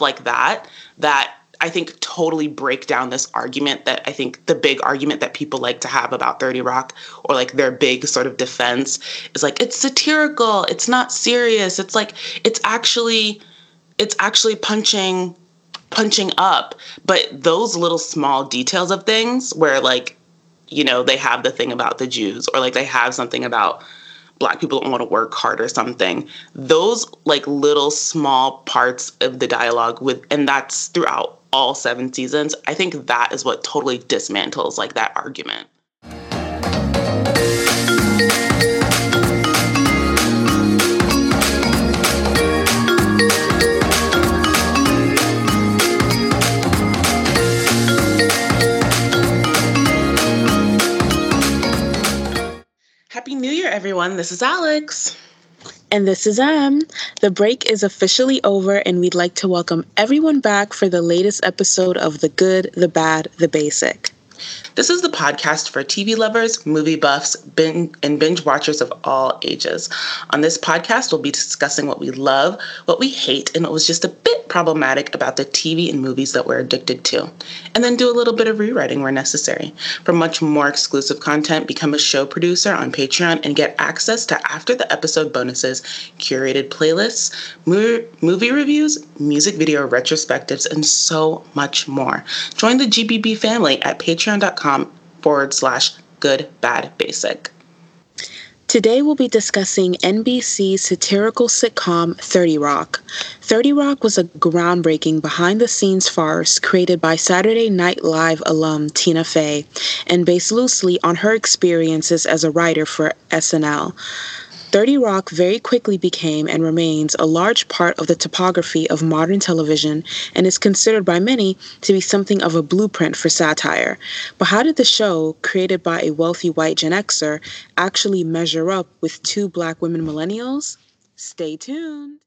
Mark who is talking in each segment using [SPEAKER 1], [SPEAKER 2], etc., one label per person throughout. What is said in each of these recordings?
[SPEAKER 1] like that that I think totally break down this argument that I think the big argument that people like to have about 30 Rock or like their big sort of defense is like it's satirical, it's not serious. It's like it's actually it's actually punching punching up. But those little small details of things where like you know, they have the thing about the Jews or like they have something about black people don't want to work hard or something. Those like little small parts of the dialogue with and that's throughout all seven seasons, I think that is what totally dismantles like that argument. Happy New Year, everyone. This is Alex.
[SPEAKER 2] And this is Em. The break is officially over, and we'd like to welcome everyone back for the latest episode of The Good, the Bad, the Basic.
[SPEAKER 1] This is the podcast for TV lovers, movie buffs, bin- and binge watchers of all ages. On this podcast, we'll be discussing what we love, what we hate, and what was just a bit problematic about the TV and movies that we're addicted to, and then do a little bit of rewriting where necessary. For much more exclusive content, become a show producer on Patreon and get access to after the episode bonuses, curated playlists, mo- movie reviews, music video retrospectives, and so much more. Join the GBB family at patreon.com forward slash good bad basic.
[SPEAKER 2] Today we'll be discussing NBC's satirical sitcom 30 Rock. 30 Rock was a groundbreaking behind the scenes farce created by Saturday Night Live alum Tina Fey and based loosely on her experiences as a writer for SNL. 30 Rock very quickly became and remains a large part of the topography of modern television and is considered by many to be something of a blueprint for satire. But how did the show, created by a wealthy white Gen Xer, actually measure up with two black women millennials? Stay tuned.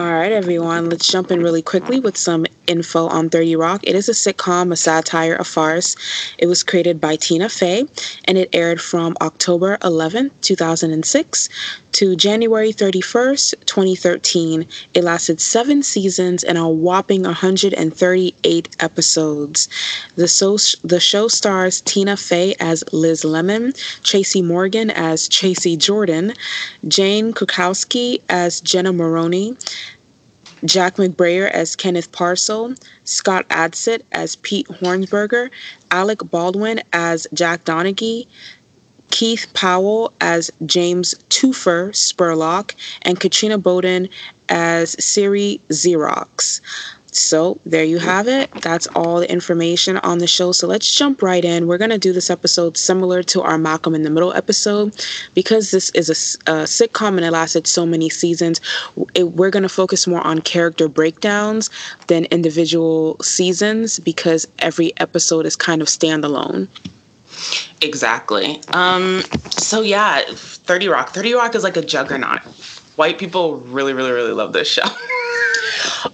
[SPEAKER 2] All right, everyone, let's jump in really quickly with some info on 30 Rock. It is a sitcom, a satire, a farce. It was created by Tina Fey and it aired from October 11, 2006 to January 31st, 2013. It lasted seven seasons and a whopping 138 episodes. The, so- the show stars Tina Fey as Liz Lemon, Tracy Morgan as Tracy Jordan, Jane Krakowski as Jenna Maroney, Jack McBrayer as Kenneth Parcell, Scott Adsit as Pete Hornberger, Alec Baldwin as Jack Donaghy, Keith Powell as James Toofer Spurlock, and Katrina Bowden as Cerie Xerox. So there you have it. That's all the information on the show. So let's jump right in. We're going to do this episode similar to our Malcolm in the Middle episode because this is a, a sitcom and it lasted so many seasons. It, we're going to focus more on character breakdowns than individual seasons because every episode is kind of standalone.
[SPEAKER 1] Exactly. Um, so yeah, 30 Rock. 30 Rock is like a juggernaut. White people really, really, really love this show.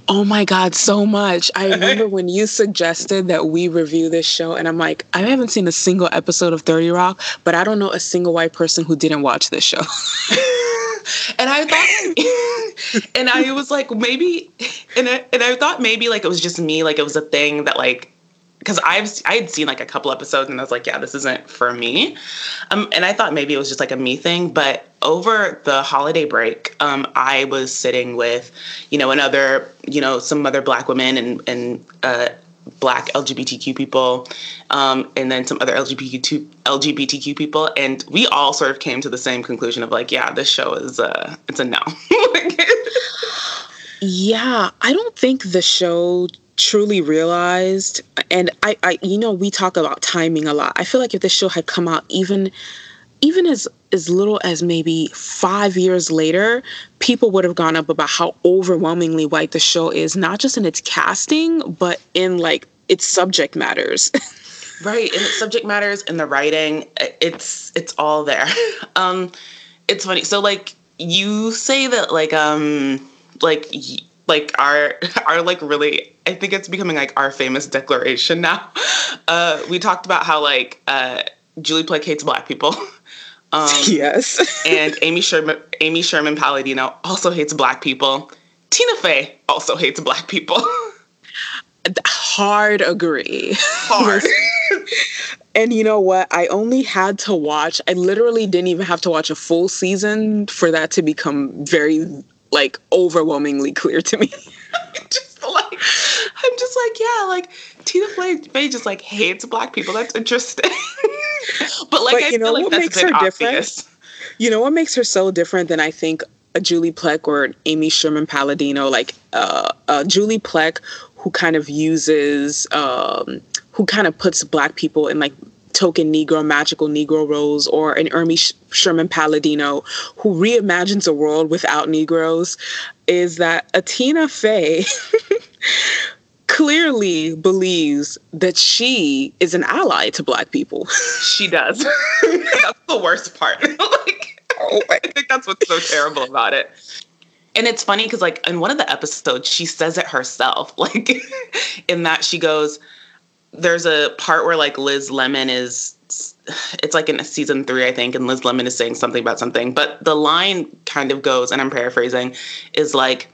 [SPEAKER 2] Oh my God, so much. I remember when you suggested that we review this show, and I'm like, I haven't seen a single episode of 30 Rock, but I don't know a single white person who didn't watch this show.
[SPEAKER 1] and I thought, and I was like, maybe, and I, and I thought maybe like it was just me, like it was a thing that like because I've I had seen like a couple episodes and I was like, yeah, this isn't for me. Um, and I thought maybe it was just like a me thing, but over the holiday break, um, I was sitting with, you know, another, you know, some other black women and and uh, black LGBTQ people, um, and then some other LGBTQ LGBTQ people, and we all sort of came to the same conclusion of like, yeah, this show is uh, it's a no.
[SPEAKER 2] yeah, I don't think the show truly realized and I, I you know we talk about timing a lot. I feel like if this show had come out even even as as little as maybe five years later people would have gone up about how overwhelmingly white the show is not just in its casting but in like its subject matters.
[SPEAKER 1] Right in its subject matters in the writing it's it's all there. Um it's funny. So like you say that like um like like our our like really I think it's becoming like our famous declaration now. Uh, we talked about how like uh, Julie Plec hates black people.
[SPEAKER 2] Um, yes.
[SPEAKER 1] and Amy Sherman Amy Sherman Palladino also hates black people. Tina Fey also hates black people.
[SPEAKER 2] Hard agree.
[SPEAKER 1] Hard.
[SPEAKER 2] and you know what? I only had to watch, I literally didn't even have to watch a full season for that to become very like overwhelmingly clear to me.
[SPEAKER 1] just like I'm just like, yeah, like Tina Fey just like hates black people. That's interesting. but like
[SPEAKER 2] but,
[SPEAKER 1] I
[SPEAKER 2] you know
[SPEAKER 1] feel like
[SPEAKER 2] what
[SPEAKER 1] that's
[SPEAKER 2] makes her
[SPEAKER 1] obvious.
[SPEAKER 2] different? You know what makes her so different than I think a Julie Plec or an Amy Sherman Palladino, like uh, uh, Julie Plec, who kind of uses, um, who kind of puts black people in like token Negro, magical Negro roles, or an Amy Sherman Palladino who reimagines a world without Negroes, is that a Tina Fey clearly believes that she is an ally to black people.
[SPEAKER 1] She does. that's the worst part. like,
[SPEAKER 2] Oh
[SPEAKER 1] I think that's what's so terrible about it. And it's funny because, like, in one of the episodes, she says it herself. Like, in that she goes, there's a part where, like, Liz Lemon is, it's like in season three, I think, and Liz Lemon is saying something about something. But the line kind of goes, and I'm paraphrasing, is like,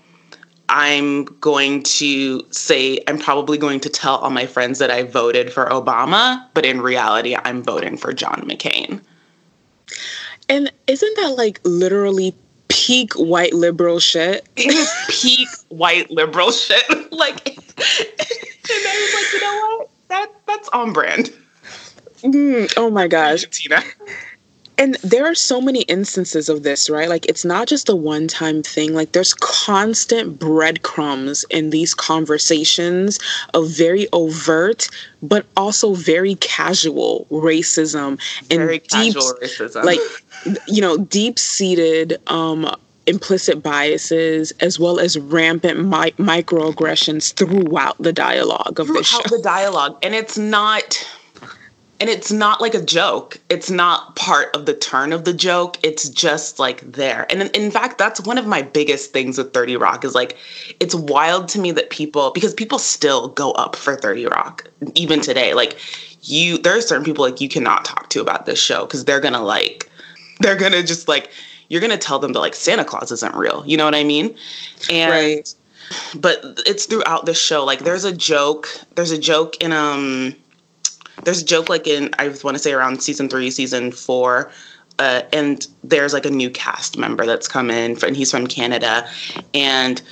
[SPEAKER 1] I'm going to say, I'm probably going to tell all my friends that I voted for Obama, but in reality, I'm voting for John McCain.
[SPEAKER 2] And isn't that like literally peak white liberal shit?
[SPEAKER 1] Peak white liberal shit. Like, and I was like, you know what? That that's on brand.
[SPEAKER 2] Mm, oh my gosh.
[SPEAKER 1] Tina.
[SPEAKER 2] And there are so many instances of this, right? Like it's not just a one time thing. Like there's constant breadcrumbs in these conversations of very overt, but also very casual racism and
[SPEAKER 1] Very
[SPEAKER 2] deep,
[SPEAKER 1] casual racism.
[SPEAKER 2] like you know, deep seated um implicit biases as well as rampant mi- microaggressions throughout the dialogue of the show.
[SPEAKER 1] throughout the dialogue, and it's not. And it's not like a joke. It's not part of the turn of the joke. It's just like there. And in, in fact, that's one of my biggest things with 30 Rock is like, it's wild to me that people, because people still go up for 30 Rock, even today. Like, you, there are certain people like you cannot talk to about this show because they're gonna like, they're gonna just like, you're gonna tell them that like Santa Claus isn't real. You know what I mean? And
[SPEAKER 2] Right.
[SPEAKER 1] but it's throughout the show. Like there's a joke. There's a joke in um. There's a joke like in I want to say around season three, season four, uh, and there's like a new cast member that's come in, and he's from Canada, and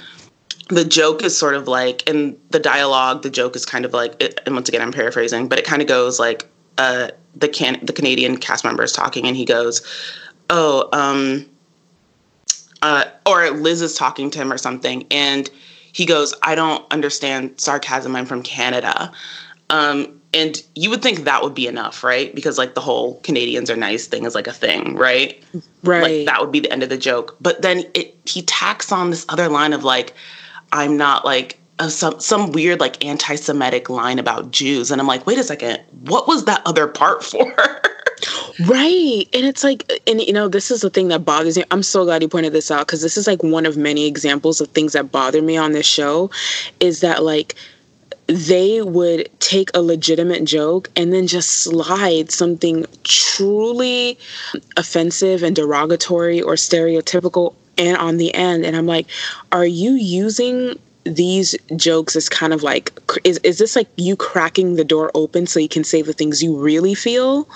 [SPEAKER 1] the joke is sort of like in the dialogue. The joke is kind of like, it, and once again, I'm paraphrasing, but it kind of goes like, uh, the can the Canadian cast member is talking, and he goes, "Oh, um." Uh, or Liz is talking to him or something, and he goes, "I don't understand sarcasm. I'm from Canada." Um, and you would think that would be enough, right? Because like the whole Canadians are nice thing is like a thing, right?
[SPEAKER 2] Right.
[SPEAKER 1] Like that would be the end of the joke. But then it he tacks on this other line of like, "I'm not like." uh, Some some weird like anti-Semitic line about Jews, and I'm like, wait a second, what was that other part for?
[SPEAKER 2] Right. And it's like, and you know, this is the thing that bothers me. I'm so glad you pointed this out because this is like one of many examples of things that bother me on this show is that like they would take a legitimate joke and then just slide something truly offensive and derogatory or stereotypical and on the end. And I'm like, are you using these jokes as kind of like is, is this like you cracking the door open so you can say the things you really feel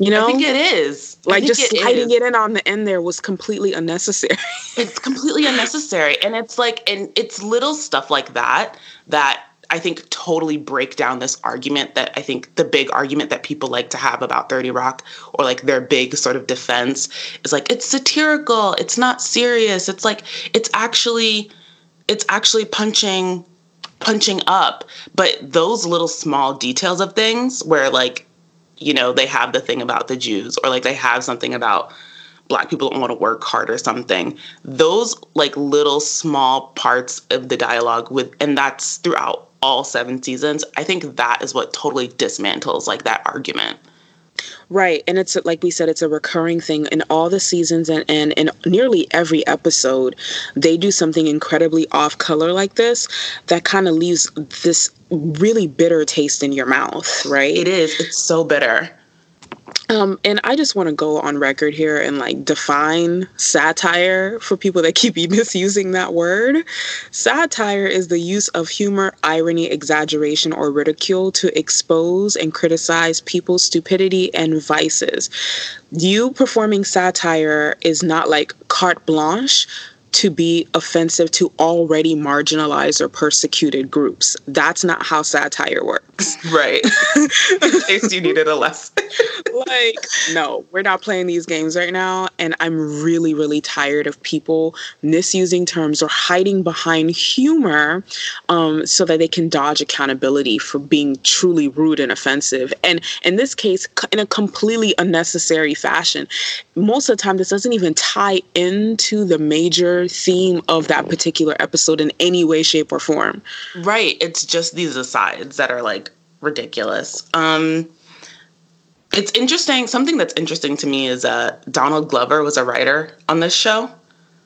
[SPEAKER 2] you know
[SPEAKER 1] I think it is.
[SPEAKER 2] Like just sliding
[SPEAKER 1] is.
[SPEAKER 2] it in on the end there was completely unnecessary
[SPEAKER 1] it's completely unnecessary and it's like and it's little stuff like that that i think totally break down this argument that i think the big argument that people like to have about 30 rock or like their big sort of defense is like it's satirical it's not serious it's like it's actually it's actually punching punching up but those little small details of things where like you know they have the thing about the jews or like they have something about black people don't want to work hard or something. Those like little small parts of the dialogue with and that's throughout all seven seasons i think that is what totally dismantles like that argument
[SPEAKER 2] Right. And it's like we said, it's a recurring thing in all the seasons and, and in nearly every episode, they do something incredibly off color like this that kind of leaves this really bitter taste in your mouth, right?
[SPEAKER 1] It is. It's so bitter.
[SPEAKER 2] Um, and I just want to go on record here and like define satire for people that keep misusing that word. Satire is the use of humor, irony, exaggeration, or ridicule to expose and criticize people's stupidity and vices. You performing satire is not like carte blanche to be offensive to already marginalized or persecuted groups. That's not how satire works.
[SPEAKER 1] Right. In case you needed a lesson.
[SPEAKER 2] Like, no, we're not playing these games right now. And I'm really, really tired of people misusing terms or hiding behind humor um, so that they can dodge accountability for being truly rude and offensive. And in this case, in a completely unnecessary fashion. Most of the time, this doesn't even tie into the major theme of that particular episode in any way, shape, or form.
[SPEAKER 1] Right. It's just these asides that are like ridiculous. Um, it's interesting. Something that's interesting to me is uh, Donald Glover was a writer on this show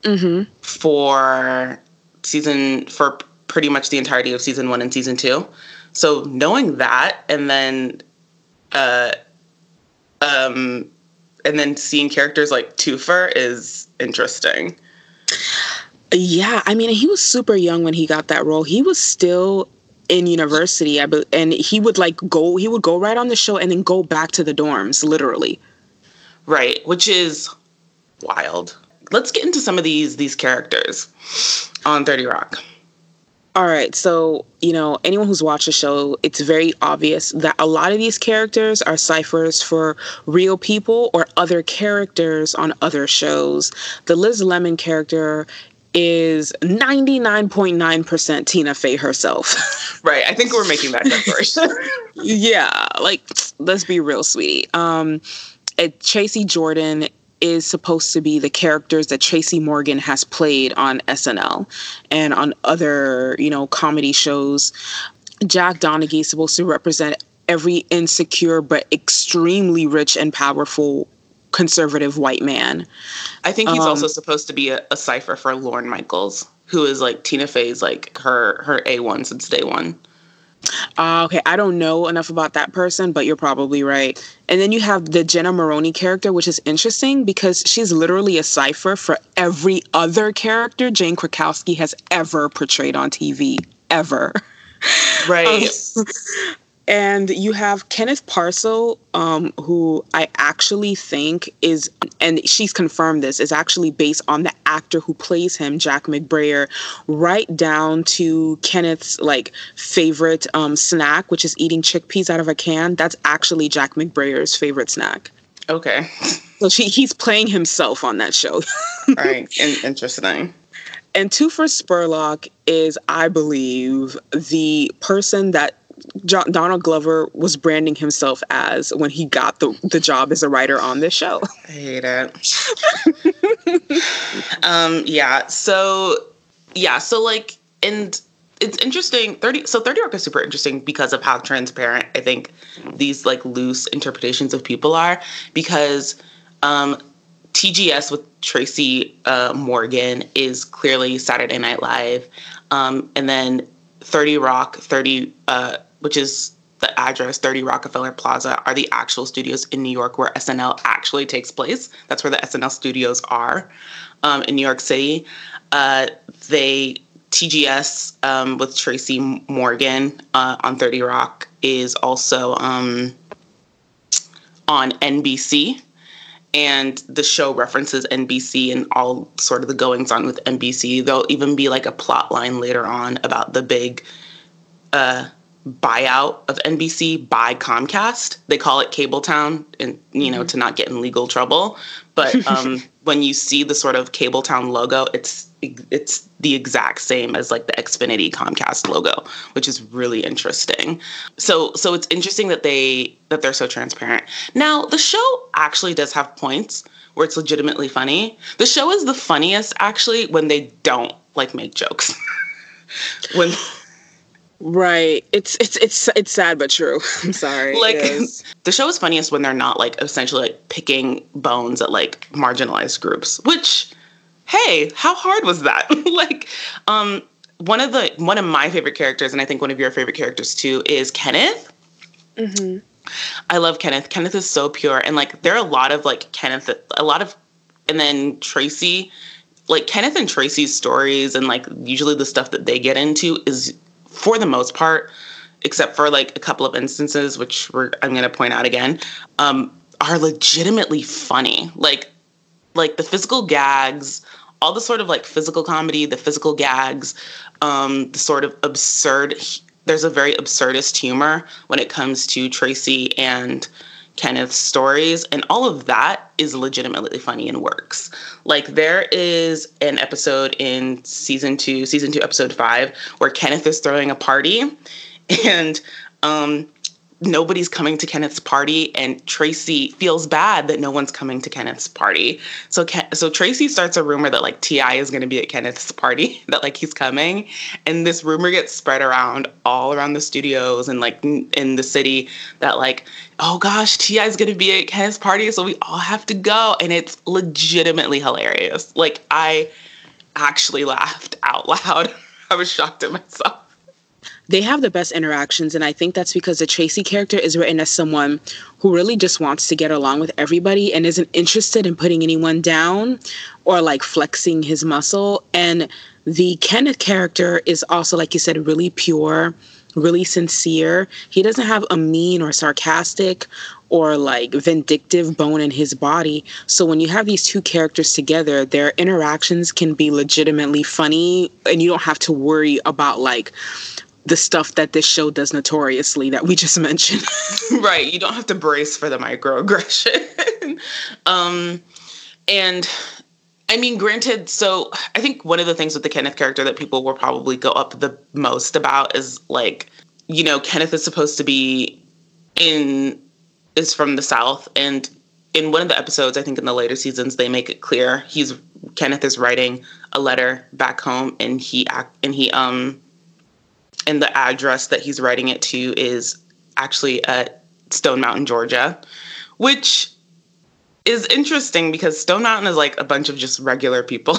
[SPEAKER 2] mm-hmm.
[SPEAKER 1] for season for pretty much the entirety of season one and season two. So knowing that, and then, uh, um, and then seeing characters like Toofer is interesting.
[SPEAKER 2] Yeah, I mean, he was super young when he got that role. He was still in university, I be- and he would like go. He would go right on the show and then go back to the dorms, literally.
[SPEAKER 1] Right, which is wild. Let's get into some of these these characters on Thirty Rock.
[SPEAKER 2] All right, so you know, anyone who's watched the show, it's very obvious that a lot of these characters are ciphers for real people or other characters on other shows. The Liz Lemon character is 99.9% Tina Fey herself.
[SPEAKER 1] right. I think we're making that declaration.
[SPEAKER 2] yeah. Like, let's be real, sweetie. Um, it, Tracy Jordan is supposed to be the characters that Tracy Morgan has played on SNL and on other, you know, comedy shows. Jack Donaghy is supposed to represent every insecure but extremely rich and powerful conservative white man.
[SPEAKER 1] I think he's um, also supposed to be a, a cipher for Lorne Michaels, who is like Tina Fey's like her her A one since day one.
[SPEAKER 2] Uh, okay, I don't know enough about that person, but you're probably right. And then you have the Jenna Maroney character, which is interesting because she's literally a cipher for every other character Jane Krakowski has ever portrayed on TV, ever.
[SPEAKER 1] Right. Um,
[SPEAKER 2] and you have Kenneth Parcell, um, who I actually think is, and she's confirmed this, is actually based on the actor who plays him, Jack McBrayer, right down to Kenneth's like favorite um, snack, which is eating chickpeas out of a can. That's actually Jack McBrayer's favorite snack.
[SPEAKER 1] Okay.
[SPEAKER 2] So she, he's playing himself on that show.
[SPEAKER 1] right. In- interesting.
[SPEAKER 2] And Toofer Spurlock is, I believe, the person that John, Donald Glover was branding himself as when he got the the job as a writer on this show.
[SPEAKER 1] I hate it. um, yeah. So yeah. So like, and it's interesting. Thirty. So Thirty Rock is super interesting because of how transparent I think these like loose interpretations of people are. Because um, TGS with Tracy uh, Morgan is clearly Saturday Night Live, um, and then 30 Rock, 30, uh, which is the address, 30 Rockefeller Plaza, are the actual studios in New York where SNL actually takes place. That's where the SNL studios are um, in New York City. Uh, they TGS um, with Tracy Morgan uh, on 30 Rock is also um, on NBC and the show references NBC and all sort of the goings on with NBC. There'll even be like a plot line later on about the big uh, buyout of NBC by Comcast. They call it Cabletown, and you know mm-hmm. to not get in legal trouble. But um, when you see the sort of Cabletown logo, it's it's the exact same as like the Xfinity Comcast logo, which is really interesting. So so it's interesting that they that they're so transparent. Now the show actually does have points where it's legitimately funny. The show is the funniest actually when they don't like make jokes. when
[SPEAKER 2] Right. It's it's it's it's sad but true. I'm sorry.
[SPEAKER 1] Like the show is funniest when they're not like essentially like picking bones at like marginalized groups, which hey, how hard was that? like um one of the one of my favorite characters and I think one of your favorite characters too is Kenneth. Mhm. I love Kenneth. Kenneth is so pure and like there are a lot of like Kenneth a lot of and then Tracy like Kenneth and Tracy's stories and like usually the stuff that they get into is for the most part, except for like a couple of instances, which I'm going to point out again, um, are legitimately funny. Like, like the physical gags, all the sort of like physical comedy, the physical gags, um, the sort of absurd. There's a very absurdist humor when it comes to Tracy and Kenneth's stories, and all of that is legitimately funny and works. Like there is an episode in season two, season two, episode five, where Kenneth is throwing a party, and um, nobody's coming to Kenneth's party, and Tracy feels bad that no one's coming to Kenneth's party. So, so Tracy starts a rumor that like Ti is going to be at Kenneth's party, that like he's coming, and this rumor gets spread around all around the studios and like in the city that like, oh gosh, Ti is going to be at Kenneth's party, so we all have to go, and it's legitimately hilarious. Like I actually laughed out loud. I was shocked at myself
[SPEAKER 2] they have the best interactions and i think that's because the tracy character is written as someone who really just wants to get along with everybody and isn't interested in putting anyone down or like flexing his muscle and the kenneth character is also like you said really pure really sincere he doesn't have a mean or sarcastic or like vindictive bone in his body. So when you have these two characters together, their interactions can be legitimately funny and you don't have to worry about like the stuff that this show does notoriously that we just mentioned.
[SPEAKER 1] right. You don't have to brace for the microaggression. um, and I mean, granted, so I think one of the things with the Kenneth character that people will probably go up the most about is like, you know, Kenneth is supposed to be in, is from the South. And in one of the episodes, I think in the later seasons, they make it clear he's, Kenneth is writing a letter back home and he act, and he, um, and the address that he's writing it to is actually at Stone Mountain, Georgia, which is interesting because Stone Mountain is like a bunch of just regular people.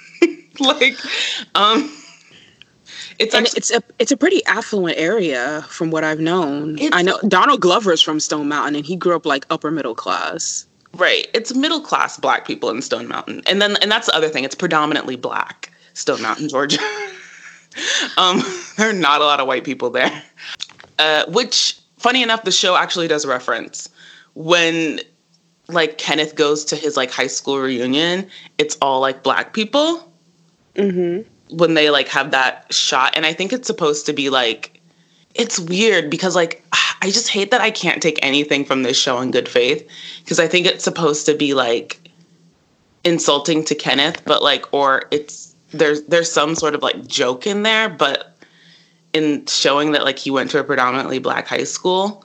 [SPEAKER 1] like, um,
[SPEAKER 2] it's actually, it's a it's a pretty affluent area from what I've known. I know Donald Glover is from Stone Mountain and he grew up like upper middle class.
[SPEAKER 1] Right. It's middle class black people in Stone Mountain. And then and that's the other thing. It's predominantly black Stone Mountain, Georgia. um, there are not a lot of white people there. Uh, which, funny enough, the show actually does reference when like Kenneth goes to his like high school reunion. It's all like black people. Mm-hmm. When they like have that shot, and I think it's supposed to be like it's weird because like I just hate that I can't take anything from this show in good faith because I think it's supposed to be like insulting to Kenneth, but like or it's there's there's some sort of like joke in there, but in showing that like he went to a predominantly black high school.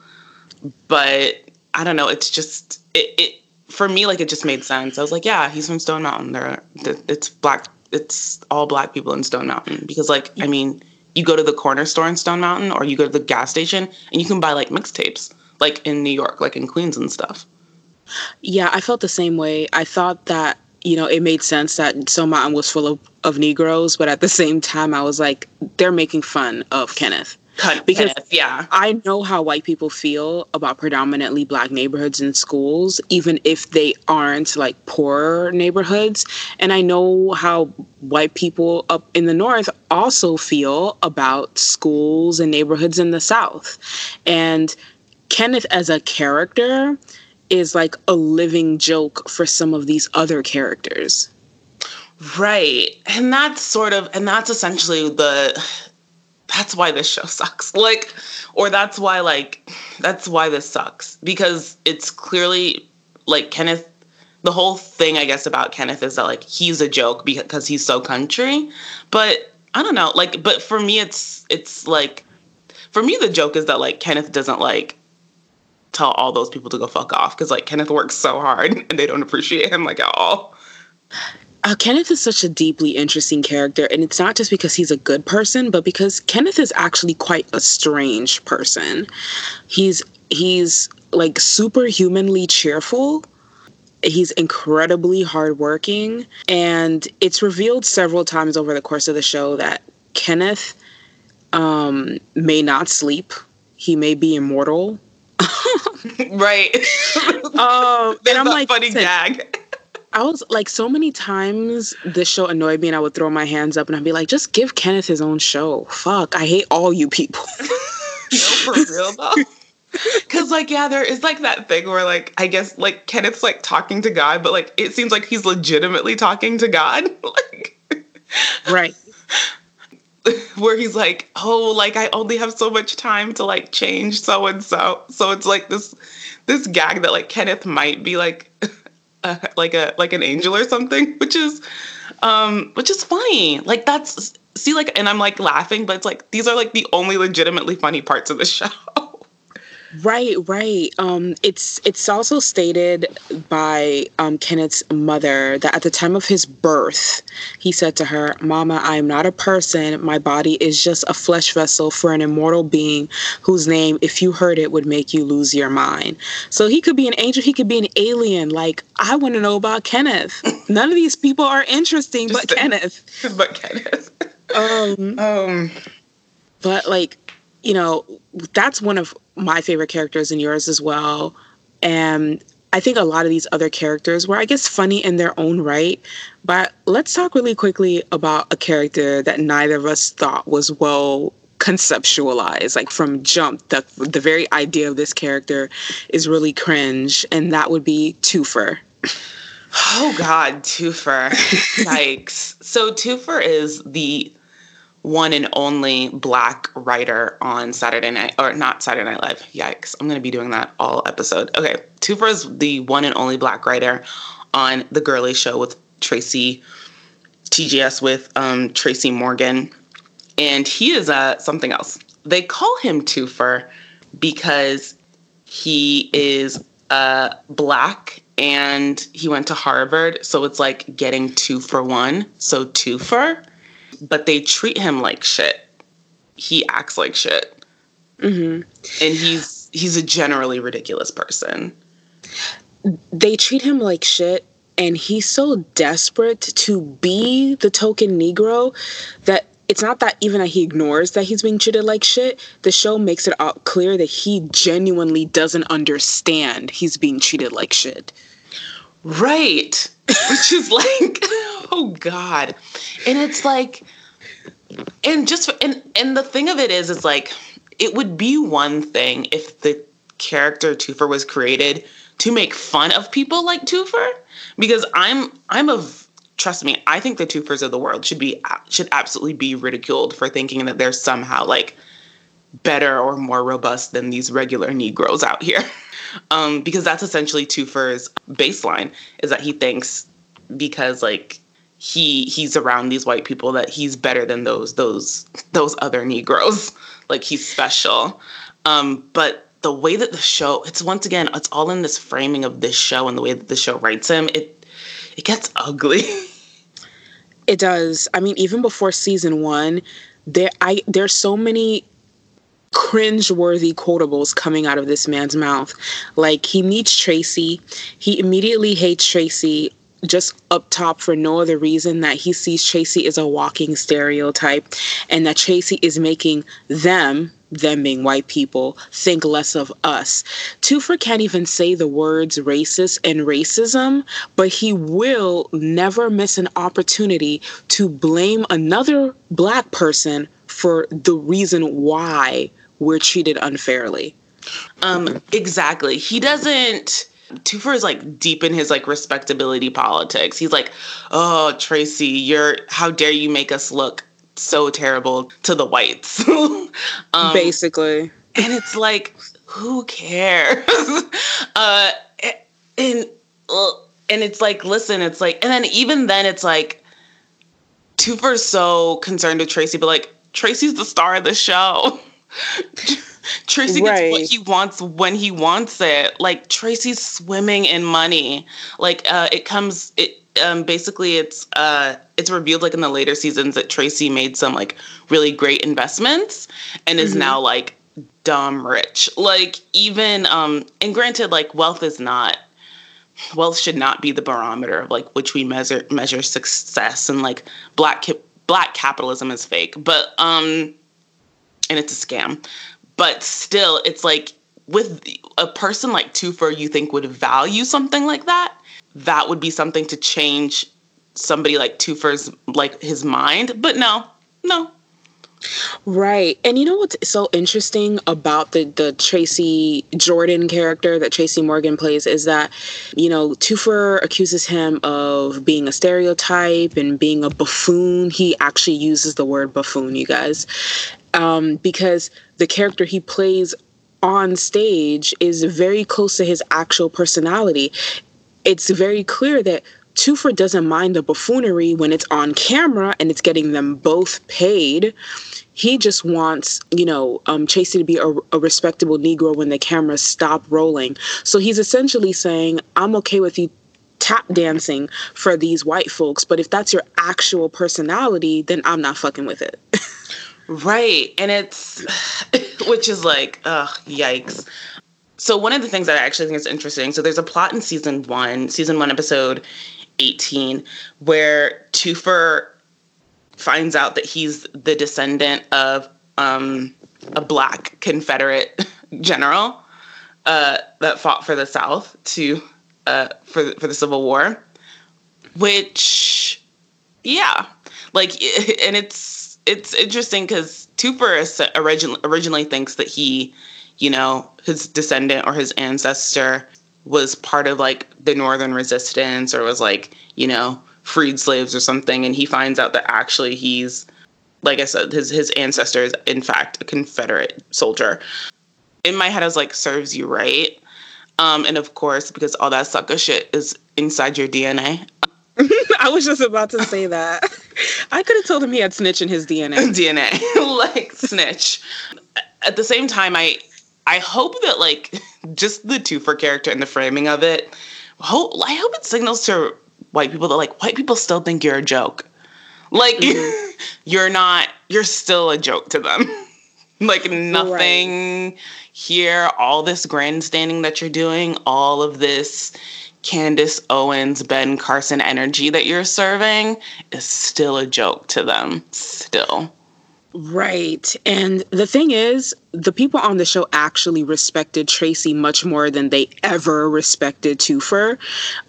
[SPEAKER 1] But I don't know, it's just it, it for me like it just made sense. I was like, yeah, he's from Stone Mountain. There it's black it's all black people in Stone Mountain because like I mean, you go to the corner store in Stone Mountain or you go to the gas station and you can buy like mixtapes like in New York, like in Queens and stuff.
[SPEAKER 2] Yeah, I felt the same way. I thought that you know, it made sense that Stone Mountain was full of, of Negroes, but at the same time, I was like, they're making fun of Kenneth. because Kenneth, yeah, I know how white people feel about predominantly black neighborhoods and schools, even if they aren't like poor neighborhoods. And I know how white people up in the north also feel about schools and neighborhoods in the south. And Kenneth as a character is like a living joke for some of these other characters.
[SPEAKER 1] Right. And that's sort of and that's essentially the that's why this show sucks. Like or that's why like that's why this sucks because it's clearly like Kenneth the whole thing I guess about Kenneth is that like he's a joke because he's so country. But I don't know, like but for me it's it's like for me the joke is that like Kenneth doesn't like tell all those people to go fuck off because like Kenneth works so hard and they don't appreciate him like at all.
[SPEAKER 2] uh, Kenneth is such a deeply interesting character, and it's not just because he's a good person, but because Kenneth is actually quite a strange person. He's he's like superhumanly cheerful. He's incredibly hardworking, and it's revealed several times over the course of the show that Kenneth um, may not sleep. He may be immortal.
[SPEAKER 1] right.
[SPEAKER 2] um, and I'm like,
[SPEAKER 1] funny gag.
[SPEAKER 2] I was like, so many times this show annoyed me, and I would throw my hands up and I'd be like, just give Kenneth his own show. Fuck, I hate all you people.
[SPEAKER 1] no, for real though. Cause like yeah, there is like that thing where like I guess like Kenneth's like talking to God, but like it seems like he's legitimately talking to God. like
[SPEAKER 2] Right.
[SPEAKER 1] Where he's like, oh, like I only have so much time to like change so and so. So it's like this this gag that like Kenneth might be like uh, like a like an angel or something, which is um which is funny. Like that's see like and I'm like laughing, but it's like these are like the only legitimately funny parts of the show.
[SPEAKER 2] Right, right. Um, it's it's also stated by um, Kenneth's mother that at the time of his birth, he said to her, "Mama, I am not a person. My body is just a flesh vessel for an immortal being whose name, if you heard it, would make you lose your mind." So he could be an angel. He could be an alien. Like I want to know about Kenneth. None of these people are interesting, but Kenneth.
[SPEAKER 1] but Kenneth.
[SPEAKER 2] Um.
[SPEAKER 1] Um.
[SPEAKER 2] But like, you know, that's one of my favorite characters and yours as well. And I think a lot of these other characters were, I guess, funny in their own right. But let's talk really quickly about a character that neither of us thought was well conceptualized. Like from jump, the the very idea of this character is really cringe, and that would be Toofer.
[SPEAKER 1] Oh God, Toofer. Yikes. So Toofer is the one and only black writer on Saturday Night, or not Saturday Night Live. Yikes. I'm going to be doing that all episode. Okay. Toofer is the one and only black writer on The Girly Show with Tracy, TGS with um, Tracy Morgan. And he is uh, something else. They call him Toofer because he is uh, black and he went to Harvard. So it's like getting two for one. So Toofer but they treat him like shit. He acts like shit.
[SPEAKER 2] Mm-hmm.
[SPEAKER 1] And he's he's a generally ridiculous person.
[SPEAKER 2] They treat him like shit and he's so desperate to be the token negro that it's not that even that he ignores that he's being treated like shit. The show makes it out clear that he genuinely doesn't understand he's being treated like shit.
[SPEAKER 1] Right. Which is like, oh God. And it's like, and just, and, and the thing of it is, it's like, it would be one thing if the character Toofer was created to make fun of people like Toofer, because I'm, I'm a, trust me, I think the Toofers of the world should be, should absolutely be ridiculed for thinking that they're somehow like better or more robust than these regular Negroes out here. um, because that's essentially Toofer's baseline is that he thinks because like he he's around these white people that he's better than those those those other Negroes. like he's special. Um, but the way that the show it's once again it's all in this framing of this show and the way that the show writes him it it gets ugly
[SPEAKER 2] it does i mean even before season one there i there's so many cringe-worthy quotables coming out of this man's mouth. Like he meets Tracy, he immediately hates Tracy just up top for no other reason that he sees Tracy as a walking stereotype and that Tracy is making them them being white people think less of us. Toofer can't even say the words racist and racism, but he will never miss an opportunity to blame another black person for the reason why we're treated unfairly.
[SPEAKER 1] Um, exactly. He doesn't. Toofer is like deep in his like respectability politics. He's like, "Oh, Tracy, you're how dare you make us look so terrible to the whites?"
[SPEAKER 2] um, Basically,
[SPEAKER 1] and it's like, who cares? uh, and uh, and it's like, listen, it's like, and then even then, it's like, Toofer's so concerned with Tracy, but like, Tracy's the star of the show. Tracy gets right. what he wants when he wants it. Like Tracy's swimming in money. Like uh, it comes it um, basically it's uh, it's revealed like in the later seasons that Tracy made some like really great investments and is mm-hmm. now like dumb rich. Like even um and granted like wealth is not wealth should not be the barometer of like which we measure measure success and like black black capitalism is fake. But um and it's a scam. But still it's like with a person like Toofer you think would value something like that, that would be something to change somebody like Toofer's like his mind. But no, no,
[SPEAKER 2] Right. And you know what's so interesting about the the Tracy Jordan character that Tracy Morgan plays is that, you know, Toofer accuses him of being a stereotype and being a buffoon. He actually uses the word buffoon, you guys. Um, because the character he plays on stage is very close to his actual personality. It's very clear that Toofer doesn't mind the buffoonery when it's on camera and it's getting them both paid. He just wants, you know, um, Tracy to be a, a respectable Negro when the cameras stop rolling. So he's essentially saying, I'm okay with you tap dancing for these white folks, but if that's your actual personality, then I'm not fucking with it.
[SPEAKER 1] right. And it's, which is like, ugh, yikes. So one of the things that I actually think is interesting, so there's a plot in season one, season one episode 18, where Toofer finds out that he's the descendant of um, a black Confederate general uh, that fought for the South to uh, for for the Civil War, which yeah, like and it's it's interesting because Toofer originally originally thinks that he, you know, his descendant or his ancestor was part of like the Northern Resistance or was like, you know, freed slaves or something. And he finds out that actually he's, like I said, his, his ancestor is in fact a Confederate soldier. In my head, I was like, serves you right. Um, and of course, because all that sucker shit is inside your DNA.
[SPEAKER 2] I was just about to say that. I could have told him he had snitch in his DNA.
[SPEAKER 1] DNA, like snitch. At the same time, I I hope that like just the Toofer character and the framing of it. Hope I hope it signals to white people that like white people still think you're a joke. Like mm-hmm. you're not. You're still a joke to them. like nothing right. here. All this grandstanding that you're doing. All of this Candace Owens, Ben Carson energy that you're serving is still a joke to them. Still.
[SPEAKER 2] Right. And the thing is, the people on the show actually respected Tracy much more than they ever respected Toofer.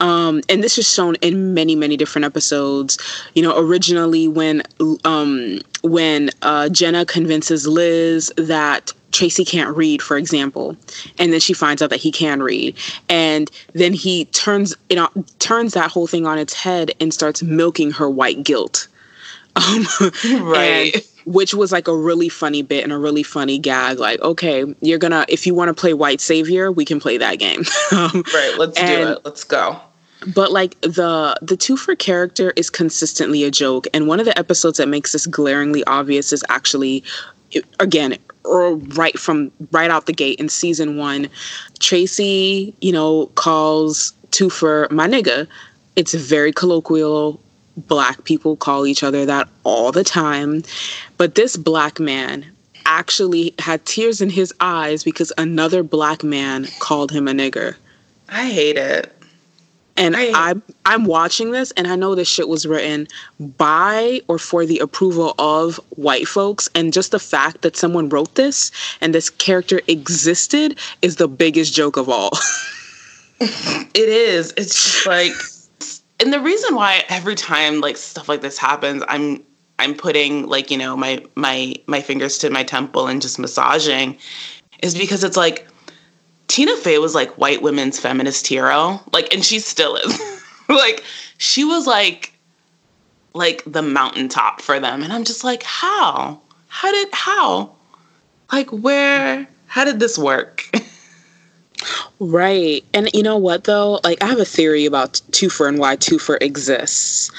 [SPEAKER 2] Um, and this is shown in many, many different episodes. You know, originally when um, when uh, Jenna convinces Liz that Tracy can't read, for example, and then she finds out that he can read, and then he turns you know turns that whole thing on its head and starts milking her white guilt. Um, right. And, which was like a really funny bit and a really funny gag. Like, okay, you're gonna if you want to play white savior, we can play that game.
[SPEAKER 1] um, right. Let's and, do it. Let's go.
[SPEAKER 2] But like the the Toofer character is consistently a joke, and one of the episodes that makes this glaringly obvious is actually, again, Uh, right from right out the gate in season one, Tracy, you know, calls Toofer my nigga. It's very colloquial black people call each other that all the time. But this black man actually had tears in his eyes because another black man called him a nigger.
[SPEAKER 1] I hate it.
[SPEAKER 2] And I I'm I'm watching this and I know this shit was written by or for the approval of white folks. And just the fact that someone wrote this and this character existed is the biggest joke of all.
[SPEAKER 1] it is. It's just like and the reason why every time like stuff like this happens, I'm I'm putting like you know my my my fingers to my temple and just massaging, is because it's like Tina Fey was like white women's feminist hero, like, and she still is. like she was like like the mountaintop for them, and I'm just like, how? How did how? Like where? How did this work?
[SPEAKER 2] Right. And you know what though? Like I have a theory about Toofer and why Toofer exists.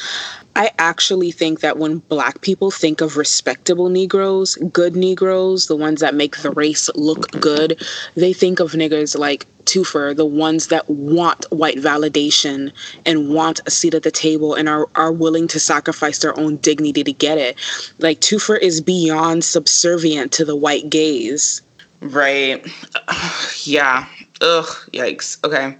[SPEAKER 2] I actually think that when black people think of respectable Negroes, good Negroes, the ones that make the race look good, they think of niggas like Toofer, the ones that want white validation and want a seat at the table and are, are willing to sacrifice their own dignity to get it. Like Toofer is beyond subservient to the white gaze.
[SPEAKER 1] Right. yeah. Ugh. Yikes. Okay.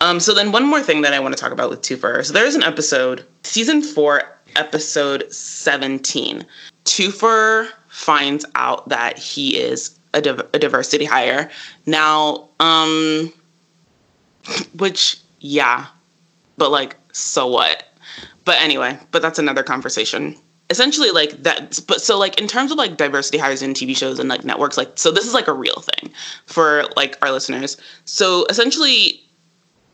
[SPEAKER 1] Um, so then one more thing that I want to talk about with Toofer. So there's an episode, season four, episode 17. Toofer finds out that he is a, div- a diversity hire. Now, um, which, yeah, but like, so what? But anyway, but that's another conversation. Essentially, like that, but so like in terms of like diversity hires in TV shows and like networks, like, so this is like a real thing for like our listeners. So essentially,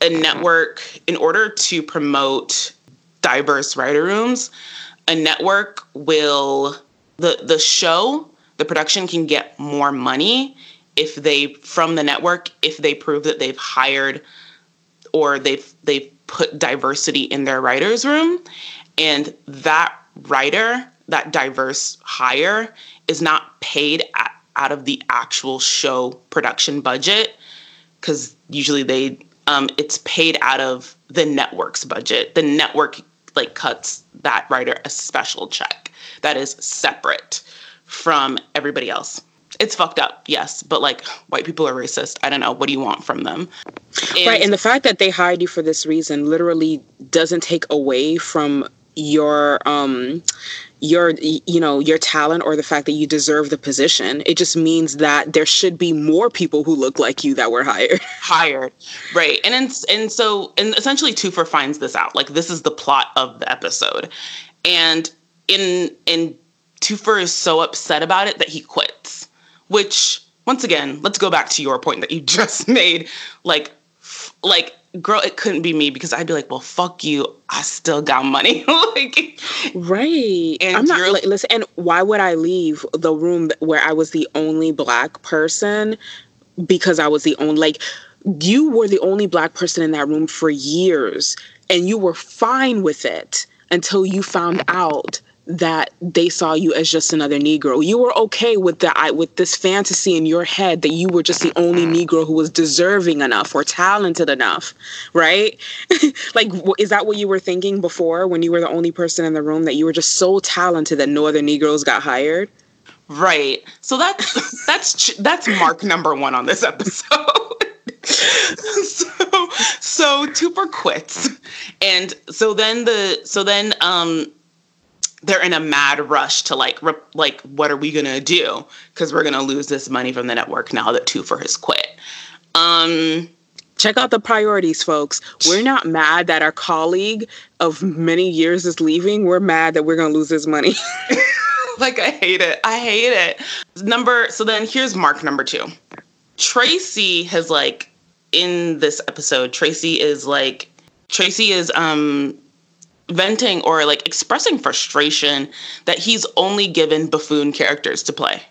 [SPEAKER 1] a network, in order to promote diverse writer rooms, a network will, the, the show, the production can get more money if they from the network if they prove that they've hired or they've they've put diversity in their writers room. And that writer that diverse hire is not paid at, out of the actual show production budget because usually they um, it's paid out of the network's budget the network like cuts that writer a special check that is separate from everybody else it's fucked up, yes, but like white people are racist. I don't know. What do you want from them?
[SPEAKER 2] And right. And the fact that they hired you for this reason literally doesn't take away from your um your you know your talent or the fact that you deserve the position. It just means that there should be more people who look like you that were hired.
[SPEAKER 1] Hired. Right. And in, and so and essentially Toofer finds this out. Like this is the plot of the episode. And in in Toofer is so upset about it that he quits which once again, let's go back to your point that you just made. Like, like, girl, it couldn't be me because I'd be like, well, fuck you. I still got money. like,
[SPEAKER 2] right. And I'm not like, listen. And why would I leave the room where I was the only black person because I was the only like. You were the only black person in that room for years, and you were fine with it until you found out that they saw you as just another negro. You were okay with that with this fantasy in your head that you were just the only negro who was deserving enough or talented enough right? Like is that what you were thinking before when you were the only person in the room that you were just so talented that no other negroes got hired?
[SPEAKER 1] Right. So that's that's that's mark number 1 on this episode. So so Toofer quits. And so then the so then um they're in a mad rush to like like what are we gonna do? Because we're gonna lose this money from the network now that Toofer has quit. Um
[SPEAKER 2] check out the priorities folks. We're not mad that our colleague of many years is leaving. We're mad that we're gonna lose this money.
[SPEAKER 1] Like i hate it. I hate it. Number so then here's mark number two. Tracy has like in this episode tracy is like tracy is um venting or like expressing frustration that he's only given buffoon characters to play.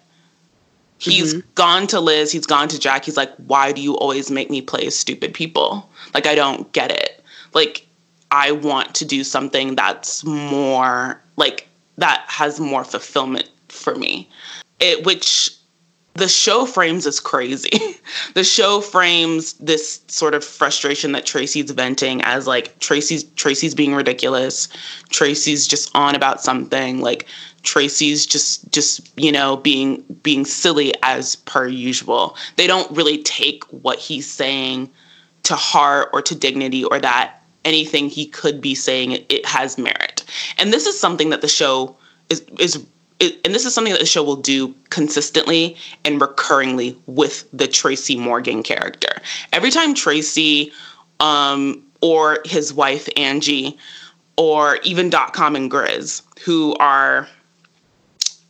[SPEAKER 1] He's mm-hmm. gone to Liz, he's gone to Jack. He's like, "Why do you always make me play stupid people? Like I don't get it. Like I want to do something that's more like that has more fulfillment for me." It which the show frames is crazy. the show frames this sort of frustration that Tracy's venting as like Tracy's Tracy's being ridiculous. Tracy's just on about something. Like Tracy's just just you know being being silly as per usual. They don't really take what he's saying to heart or to dignity or that anything he could be saying it, it has merit. And this is something that the show is is and this is something that the show will do consistently and recurringly with the Tracy Morgan character. Every time Tracy um, or his wife Angie or even Dot Com and Grizz, who are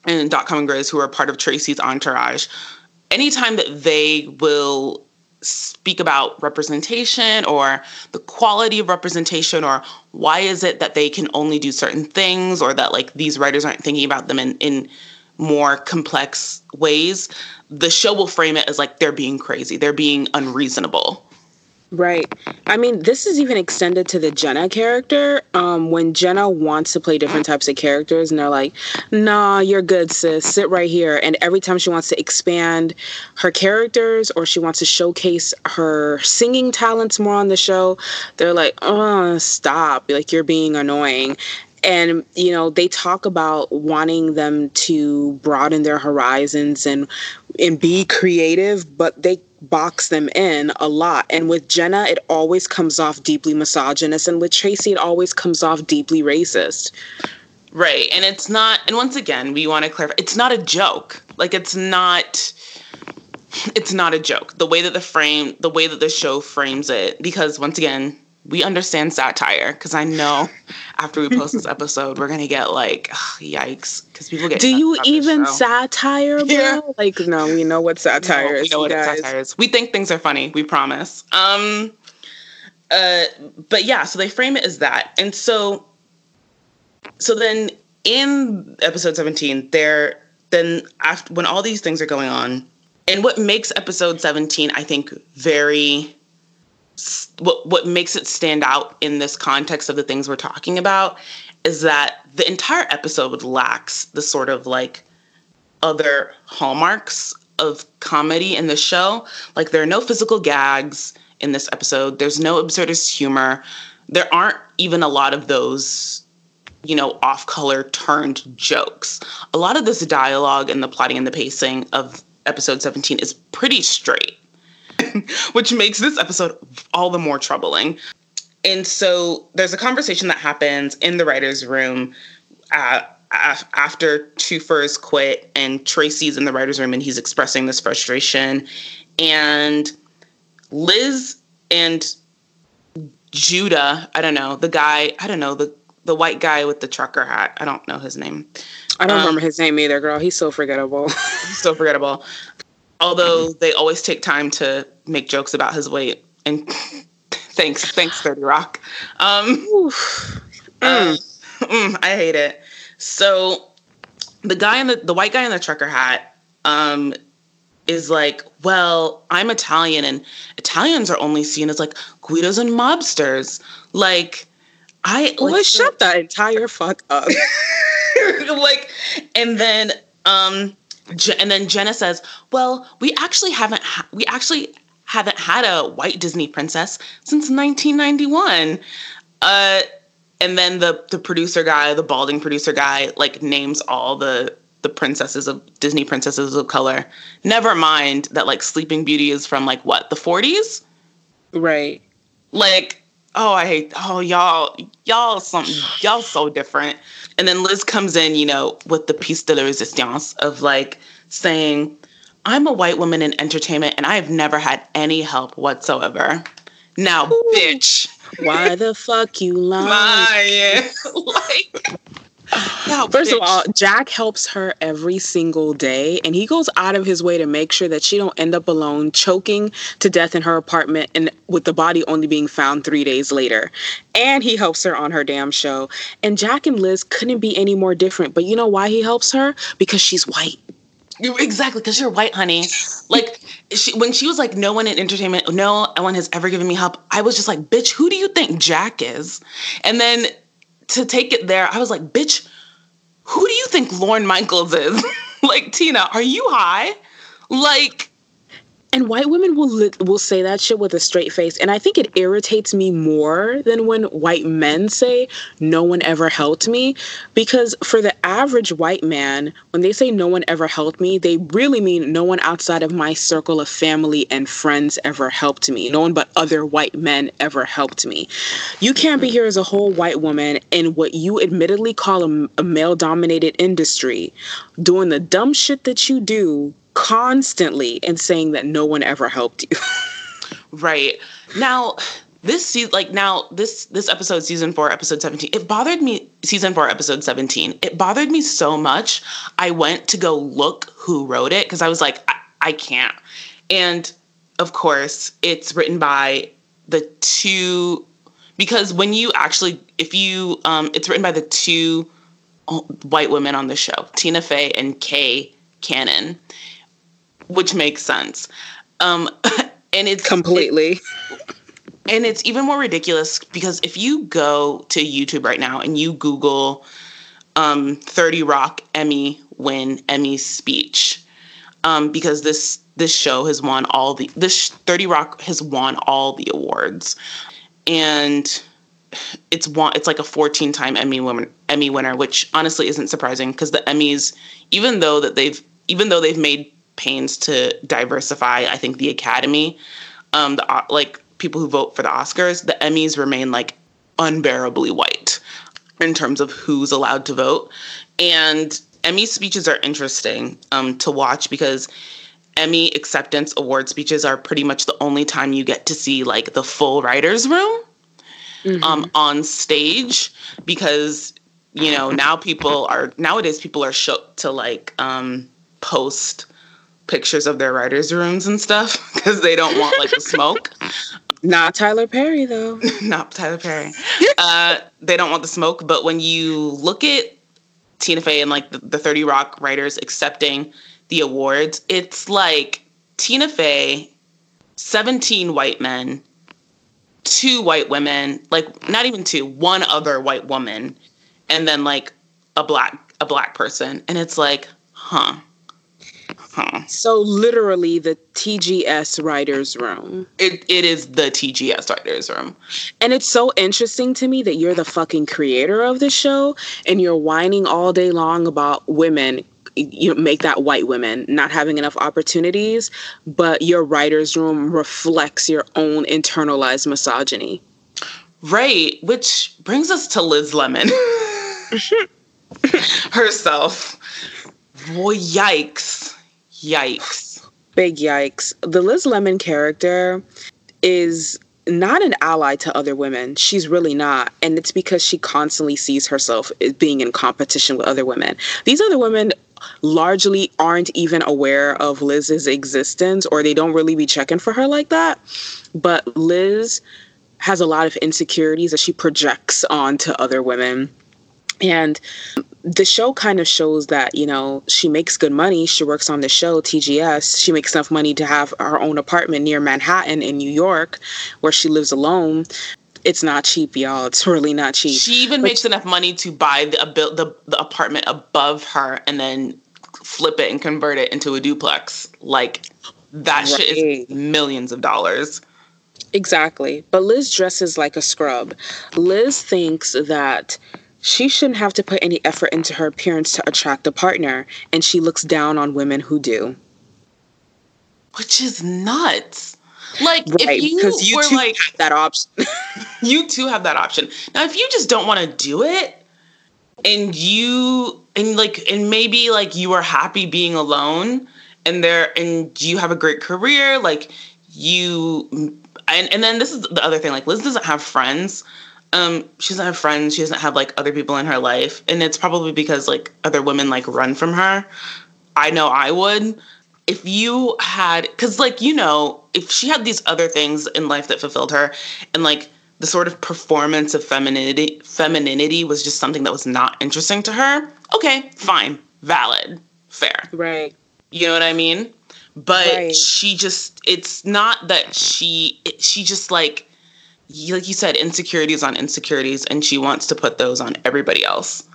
[SPEAKER 1] and Dot Com and Grizz, who are part of Tracy's entourage, anytime that they will speak about representation or the quality of representation or why is it that they can only do certain things or that like these writers aren't thinking about them in, in more complex ways the show will frame it as like they're being crazy they're being unreasonable
[SPEAKER 2] Right. I mean, this is even extended to the Jenna character. Um, when Jenna wants to play different types of characters, and they're like, "Nah, you're good, sis. Sit right here." And every time she wants to expand her characters or she wants to showcase her singing talents more on the show, they're like, "Oh, stop! Like you're being annoying." And you know they talk about wanting them to broaden their horizons and and be creative but they box them in a lot. And with Jenna, it always comes off deeply misogynist. And with Tracy, it always comes off deeply racist.
[SPEAKER 1] Right. And it's not, and once again, we want to clarify it's not a joke. Like, it's not. It's not a joke. The way that the frame, the way that the show frames it, because once again, we understand satire because I know after we post this episode, we're gonna get like, ugh, yikes, because people get.
[SPEAKER 2] Do you even satire, bro? Yeah. Like, no, we know what satire no, is. We know what
[SPEAKER 1] satire is. We think things are funny. We promise. Um, uh, but yeah, so they frame it as that, and so, so then in episode seventeen, there then after when all these things are going on, and what makes episode seventeen, I think, very what what makes it stand out in this context of the things we're talking about is that the entire episode lacks the sort of like other hallmarks of comedy in the show. Like there are no physical gags in this episode. There's no absurdist humor. There aren't even a lot of those, you know, off-color turned jokes. A lot of this dialogue and the plotting and the pacing of episode 17 is pretty straight. which makes this episode all the more troubling. And so there's a conversation that happens in the writer's room uh, after Toofer's quit, and Tracy's in the writer's room and he's expressing this frustration. And Liz and Judah, I don't know, the guy, I don't know, the the white guy with the trucker hat. I don't know his name.
[SPEAKER 2] I don't um, remember his name either, girl. He's so forgettable.
[SPEAKER 1] he's so forgettable. Although they always take time to make jokes about his weight. And thanks, thanks, 30 Rock. Um, uh, mm, I hate it. So the guy in the the white guy in the trucker hat um, is like, well, I'm Italian, and Italians are only seen as like Guidos and mobsters. Like, I
[SPEAKER 2] well, like, shut that entire fuck up.
[SPEAKER 1] like, and then um, and then Jenna says, "Well, we actually haven't ha- we actually haven't had a white Disney princess since 1991." Uh, and then the the producer guy, the balding producer guy, like names all the the princesses of Disney princesses of color. Never mind that like Sleeping Beauty is from like what the 40s,
[SPEAKER 2] right?
[SPEAKER 1] Like, oh, I hate oh y'all y'all something y'all so different. And then Liz comes in, you know, with the piece de la resistance of like saying, I'm a white woman in entertainment and I have never had any help whatsoever. Now, Ooh. bitch.
[SPEAKER 2] Why the fuck you lying? like, no, First bitch. of all, Jack helps her every single day, and he goes out of his way to make sure that she don't end up alone, choking to death in her apartment, and with the body only being found three days later. And he helps her on her damn show. And Jack and Liz couldn't be any more different. But you know why he helps her? Because she's white.
[SPEAKER 1] Exactly, because you're white, honey. Like she, when she was like, "No one in entertainment, no one has ever given me help." I was just like, "Bitch, who do you think Jack is?" And then to take it there, I was like, bitch, who do you think Lorne Michaels is? like, Tina, are you high? Like,
[SPEAKER 2] and white women will will say that shit with a straight face, and I think it irritates me more than when white men say no one ever helped me, because for the average white man, when they say no one ever helped me, they really mean no one outside of my circle of family and friends ever helped me. No one but other white men ever helped me. You can't be here as a whole white woman in what you admittedly call a, a male dominated industry, doing the dumb shit that you do constantly and saying that no one ever helped you.
[SPEAKER 1] right. Now, this season like now this this episode season 4 episode 17 it bothered me season 4 episode 17 it bothered me so much i went to go look who wrote it because i was like I, I can't and of course it's written by the two because when you actually if you um it's written by the two white women on the show tina fey and kay cannon which makes sense. Um, and it's
[SPEAKER 2] completely.
[SPEAKER 1] It, and it's even more ridiculous because if you go to YouTube right now and you Google um, 30 Rock Emmy win Emmy speech, um, because this this show has won all the this 30 Rock has won all the awards, and it's one it's like a 14 time Emmy winner Emmy winner, which honestly isn't surprising because the Emmys, even though that they've even though they've made pains to diversify, I think the Academy, um, the like people who vote for the Oscars, the Emmys remain like unbearably white in terms of who's allowed to vote. And Emmy speeches are interesting um, to watch because Emmy acceptance award speeches are pretty much the only time you get to see like the full writers' room mm-hmm. um, on stage because you know now people are nowadays people are shook to like um, post pictures of their writers' rooms and stuff because they don't want like the smoke.
[SPEAKER 2] Not Tyler Perry though.
[SPEAKER 1] Not Tyler Perry. uh, they don't want the smoke, but when you look at Tina Fey and like the, the 30 Rock writers accepting the awards, it's like Tina Fey, 17 white men, two white women, like not even two, one other white woman, and then like a black a black person. And it's like, huh.
[SPEAKER 2] Huh. So literally the TGS writers room.
[SPEAKER 1] It it is the TGS writers room.
[SPEAKER 2] And it's so interesting to me that you're the fucking creator of the show and you're whining all day long about women you make that white women not having enough opportunities, but your writers room reflects your own internalized misogyny.
[SPEAKER 1] Right, which brings us to Liz Lemon herself. Boy, yikes. Yikes.
[SPEAKER 2] Big yikes. The Liz Lemon character is not an ally to other women. She's really not. And it's because she constantly sees herself as being in competition with other women. These other women largely aren't even aware of Liz's existence or they don't really be checking for her like that. But Liz has a lot of insecurities that she projects onto other women. And the show kind of shows that you know she makes good money. She works on the show tgs she makes enough money to have her own apartment near manhattan in new york where she lives alone. It's not cheap y'all. It's really not cheap.
[SPEAKER 1] She even but makes enough money to buy the, the, the apartment above her and then flip it and convert it into a duplex. Like that right. shit is millions of dollars.
[SPEAKER 2] Exactly. But liz dresses like a scrub. Liz thinks that she shouldn't have to put any effort into her appearance to attract a partner, and she looks down on women who do.
[SPEAKER 1] Which is nuts. Like right, if you, you were like
[SPEAKER 2] that option,
[SPEAKER 1] you too have that option. Now, if you just don't want to do it, and you and like and maybe like you are happy being alone, and there and you have a great career, like you and and then this is the other thing. Like Liz doesn't have friends um she doesn't have friends. She doesn't have like other people in her life. And it's probably because like other women like run from her. I know i would. If you had because like you know if she had these other things in life that fulfilled her and like the sort of performance of femininity femininity was just something that was not interesting to her okay fine. Valid. Fair.
[SPEAKER 2] Right.
[SPEAKER 1] You know what i mean? But right. she just it's not that she—she just like like you said, insecurities on insecurities, and she wants to put those on everybody else.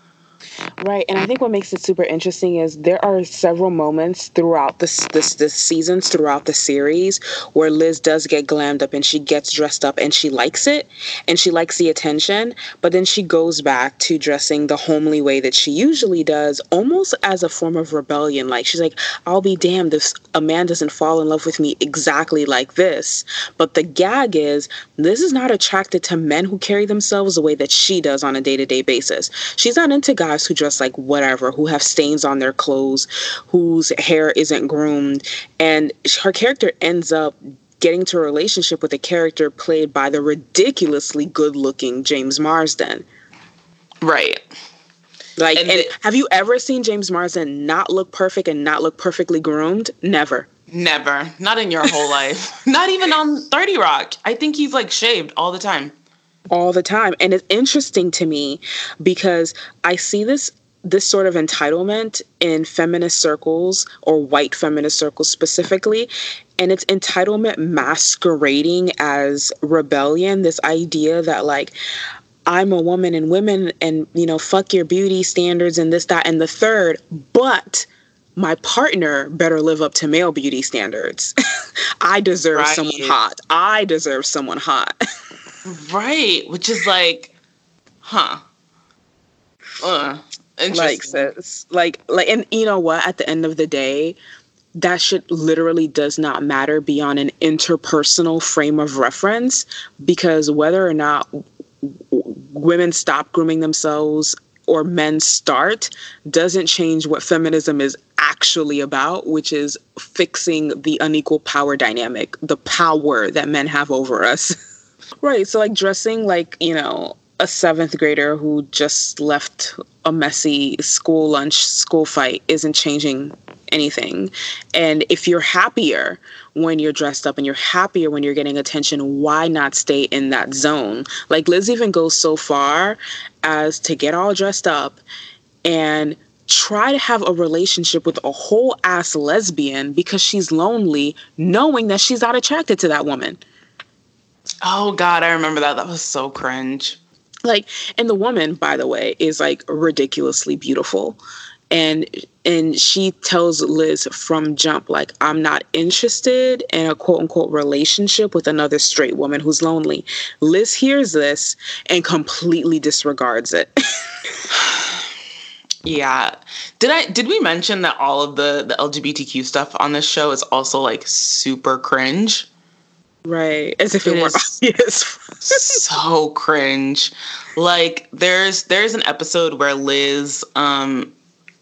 [SPEAKER 2] Right, and I think what makes it super interesting is there are several moments throughout this this the seasons throughout the series where Liz does get glammed up and she gets dressed up and she likes it and she likes the attention, but then she goes back to dressing the homely way that she usually does, almost as a form of rebellion. Like she's like, "I'll be damned if a man doesn't fall in love with me exactly like this." But the gag is, Liz is not attracted to men who carry themselves the way that she does on a day to day basis. She's not into guys who dress like whatever, who have stains on their clothes, whose hair isn't groomed. And her character ends up getting to a relationship with a character played by the ridiculously good looking James Marsden.
[SPEAKER 1] Right.
[SPEAKER 2] Like, and, and the, have you ever seen James Marsden not look perfect and not look perfectly groomed? Never.
[SPEAKER 1] Never. Not in your whole life. Not even on 30 Rock. I think he's like shaved all the time
[SPEAKER 2] all the time. And it's interesting to me because I see this this sort of entitlement in feminist circles or white feminist circles specifically and it's entitlement masquerading as rebellion this idea that like i'm a woman and women and you know fuck your beauty standards and this that and the third but my partner better live up to male beauty standards i deserve right. someone hot i deserve someone hot
[SPEAKER 1] right which is like huh.
[SPEAKER 2] Uh like says like like and you know what? At the end of the day that shit literally does not matter beyond an interpersonal frame of reference because whether or not women stop grooming themselves or men start doesn't change what feminism is actually about, which is fixing the unequal power dynamic, the power that men have over us. right. So, like, dressing like, you know, a seventh grader who just left a messy school lunch school fight isn't changing anything. And if you're happier when you're dressed up and you're happier when you're getting attention, why not stay in that zone? Like Liz even goes so far as to get all dressed up and try to have a relationship with a whole ass lesbian because she's lonely, knowing that she's not attracted to that woman.
[SPEAKER 1] Oh God, I remember that. That was so cringe
[SPEAKER 2] like and the woman by the way is like ridiculously beautiful and and she tells Liz from jump like I'm not interested in a quote unquote relationship with another straight woman who's lonely. Liz hears this and completely disregards it.
[SPEAKER 1] yeah. Did I did we mention that all of the the LGBTQ stuff on this show is also like super cringe?
[SPEAKER 2] Right. As if it, it were obvious.
[SPEAKER 1] so cringe. Like there's there's an episode where Liz um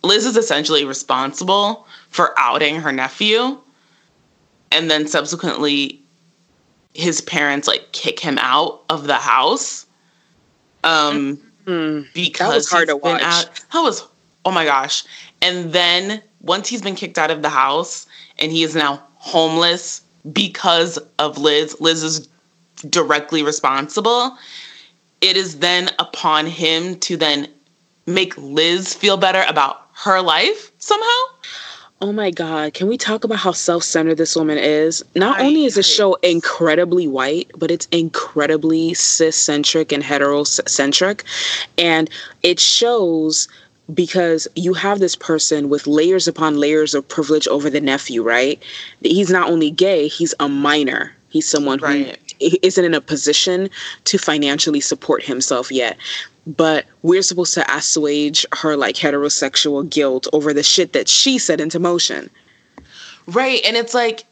[SPEAKER 1] Liz is essentially responsible for outing her nephew. And then subsequently his parents like kick him out of the house. Um mm-hmm. because that was hard to watch. Out, that was oh my gosh. And then once he's been kicked out of the house and he is now homeless because of Liz, Liz is directly responsible. It is then upon him to then make Liz feel better about her life somehow.
[SPEAKER 2] Oh my God. Can we talk about how self centered this woman is? Not I, only is the show incredibly white, but it's incredibly cis centric and heterocentric. And it shows because you have this person with layers upon layers of privilege over the nephew, right? He's not only gay, he's a minor. He's someone right. who isn't in a position to financially support himself yet. But we're supposed to assuage her like heterosexual guilt over the shit that she set into motion.
[SPEAKER 1] Right. And it's like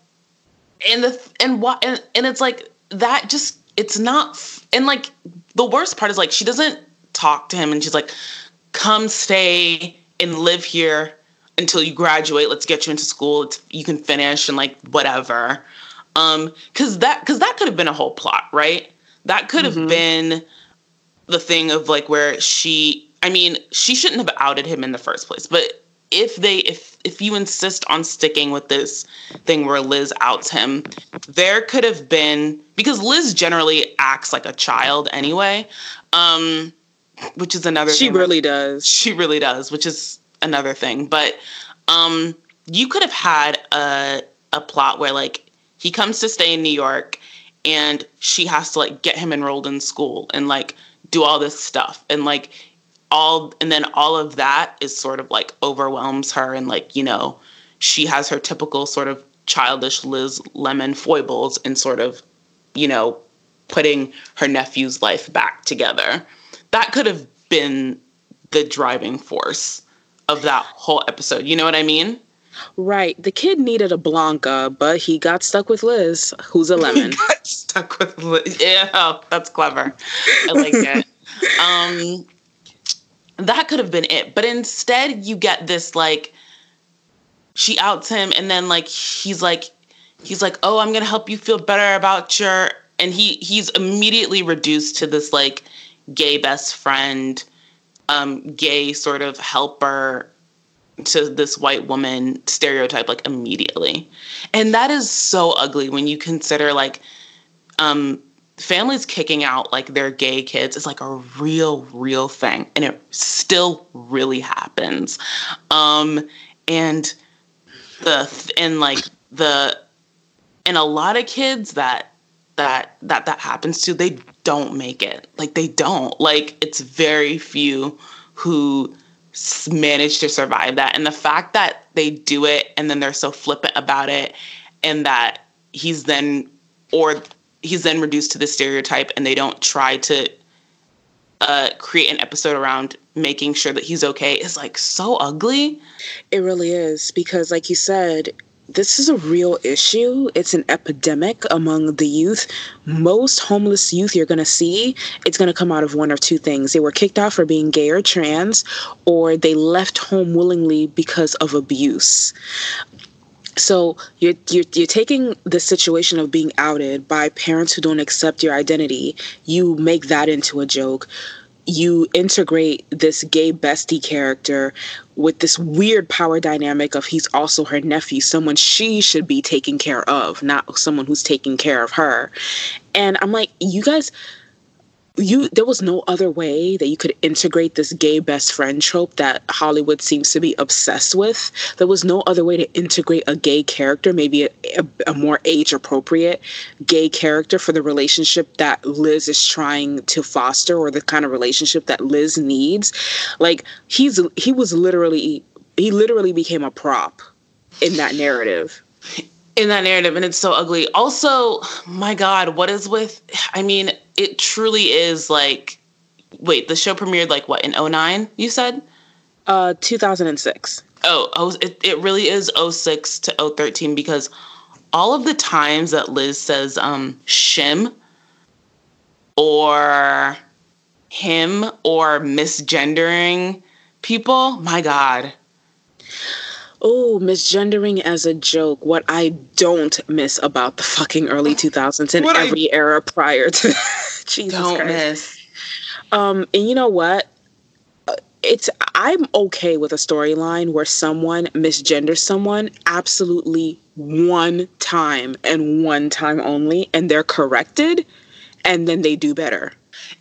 [SPEAKER 1] and the and what and, and it's like that just it's not and like the worst part is like she doesn't talk to him and she's like come stay and live here until you graduate. Let's get you into school. It's, you can finish and like whatever. Um, cause that, cause that could have been a whole plot, right? That could have mm-hmm. been the thing of like where she, I mean, she shouldn't have outed him in the first place, but if they, if, if you insist on sticking with this thing where Liz outs him, there could have been, because Liz generally acts like a child anyway. Um, which is another
[SPEAKER 2] she really does.
[SPEAKER 1] she really does which is another thing. But um you could have had a a plot where like he comes to stay in New York and she has to like get him enrolled in school and like do all this stuff. And like all and then all of that is sort of like overwhelms her and like you know she has her typical sort of childish Liz Lemon foibles and sort of you know putting her nephew's life back together that could have been the driving force of that whole episode. You know what I mean?
[SPEAKER 2] Right. The kid needed a Blanca, but he got stuck with Liz, who's a lemon.
[SPEAKER 1] stuck with Liz. Yeah, that's clever. I like it. um, that could have been it, but instead you get this like she outs him, and then like he's like he's like, oh, I'm gonna help you feel better about your, and he he's immediately reduced to this like gay best friend, um, gay sort of helper to this white woman stereotype like immediately. And that is so ugly when you consider like um families kicking out like their gay kids is like a real real thing and it still really happens um and the and like the and a lot of kids that that that that happens to they don't make it. Like they don't. Like it's very few who manage to survive that. And the fact that they do it and then they're so flippant about it and that he's then or he's then reduced to the stereotype and they don't try to uh, create an episode around making sure that he's okay is like so ugly.
[SPEAKER 2] It really is because, like you said, this is a real issue. It's an epidemic among the youth. Most homeless youth you're going to see, it's going to come out of one or two things. They were kicked out for being gay or trans, or they left home willingly because of abuse. So you're, you're you're taking the situation of being outed by parents who don't accept your identity. You make that into a joke. You integrate this gay bestie character with this weird power dynamic of he's also her nephew, someone she should be taking care of, not someone who's taking care of her. And I'm like, you guys you there was no other way that you could integrate this gay best friend trope that Hollywood seems to be obsessed with. There was no other way to integrate a gay character, maybe a, a, a more age appropriate gay character for the relationship that Liz is trying to foster or the kind of relationship that Liz needs. Like he's he was literally he literally became a prop in that narrative
[SPEAKER 1] in that narrative and it's so ugly also my god what is with i mean it truly is like wait the show premiered like what in 09 you said?
[SPEAKER 2] Uh 2006
[SPEAKER 1] oh, oh it, it really is 06 to 013 because all of the times that liz says um shim or him or misgendering people my god
[SPEAKER 2] oh, misgendering as a joke. What I don't miss about the fucking early 2000s and what every I era prior to Jesus don't Christ. miss. Um, and you know what? Uh, it's I'm okay with a storyline where someone misgenders someone absolutely one time and one time only, and they're corrected, and then they do better.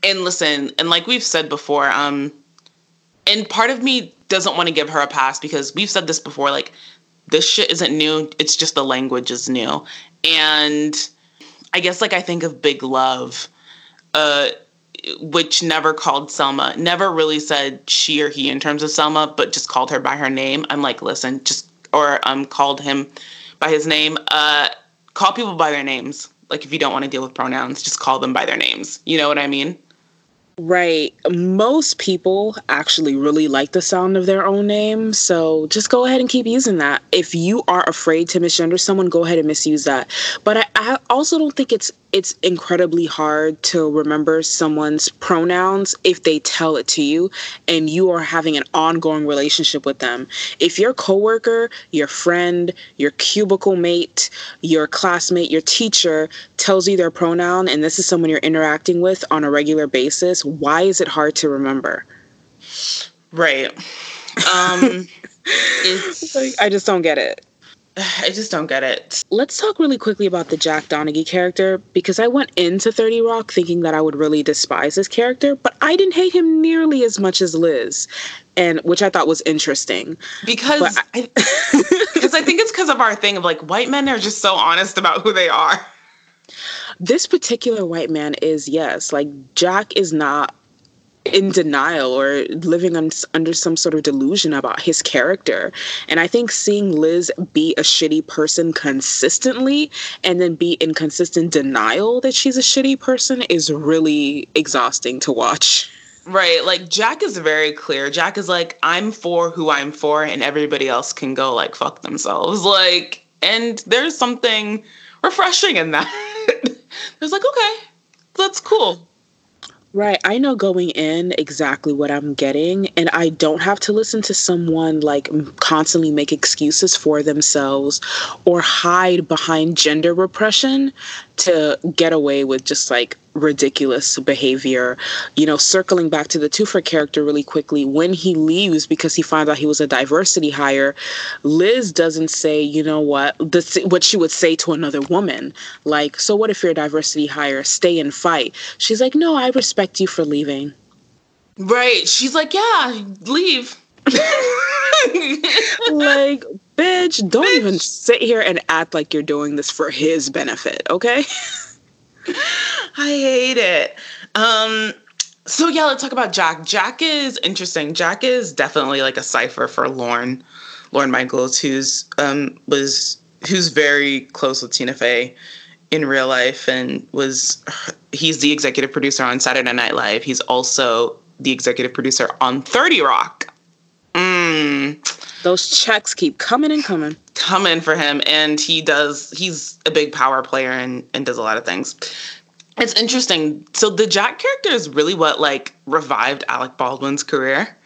[SPEAKER 1] And listen, and like we've said before, um, and part of me doesn't want to give her a pass because we've said this before like this shit isn't new it's just the language is new and i guess like i think of big love uh which never called Selma, never really said she or he in terms of Selma, but just called her by her name. I'm like, listen, just or um called him by his name. Uh call people by their names. Like if you don't want to deal with pronouns, just call them by their names. You know what I mean?
[SPEAKER 2] Right. Most people actually really like the sound of their own name. So just go ahead and keep using that. If you are afraid to misgender someone, go ahead and misuse that. But I, I also don't think it's it's incredibly hard to remember someone's pronouns if they tell it to you and you are having an ongoing relationship with them. If your coworker, your friend, your cubicle mate, your classmate, your teacher tells you their pronoun and this is someone you're interacting with on a regular basis, why is it hard to remember?
[SPEAKER 1] Right. Um
[SPEAKER 2] it's like I just don't get it.
[SPEAKER 1] I just don't get it.
[SPEAKER 2] Let's talk really quickly about the Jack Donaghy character because I went into 30 Rock thinking that I would really despise his character, but I didn't hate him nearly as much as Liz, and which I thought was interesting.
[SPEAKER 1] Because I, because I think it's because of our thing of like white men are just so honest about who they are.
[SPEAKER 2] This particular white man is yes, like Jack is not in denial or living un- under some sort of delusion about his character. And I think seeing Liz be a shitty person consistently and then be in consistent denial that she's a shitty person is really exhausting to watch.
[SPEAKER 1] Right. Like Jack is very clear. Jack is like, I'm for who I'm for, and everybody else can go like fuck themselves. Like, and there's something refreshing in that. There's like, okay, that's cool.
[SPEAKER 2] Right. I know going in exactly what I'm getting, and I don't have to listen to someone like constantly make excuses for themselves or hide behind gender repression to get away with just like ridiculous behavior. You know, circling back to the Toofer character really quickly, when he leaves because he finds out he was a diversity hire, Liz doesn't say, you know what, this, what she would say to another woman. Like, so what if you're a diversity hire? Stay and fight. She's like, no, I respect you for leaving.
[SPEAKER 1] Right. She's like, yeah, leave.
[SPEAKER 2] like, bitch, don't bitch. even sit here and act like you're doing this for his benefit, okay?
[SPEAKER 1] I hate it. Um, so yeah, let's talk about Jack. Jack is interesting. Jack is definitely like a cipher for Lorne, Lorne Michaels, who's um was who's very close with Tina Fey in real life and was he's the executive producer on Saturday Night Live. He's also the executive producer on 30 Rock.
[SPEAKER 2] Mm. Those checks keep coming and coming.
[SPEAKER 1] Coming for him. And he does, he's a big power player and, and does a lot of things. It's interesting. So the Jack character is really what like revived Alec Baldwin's career.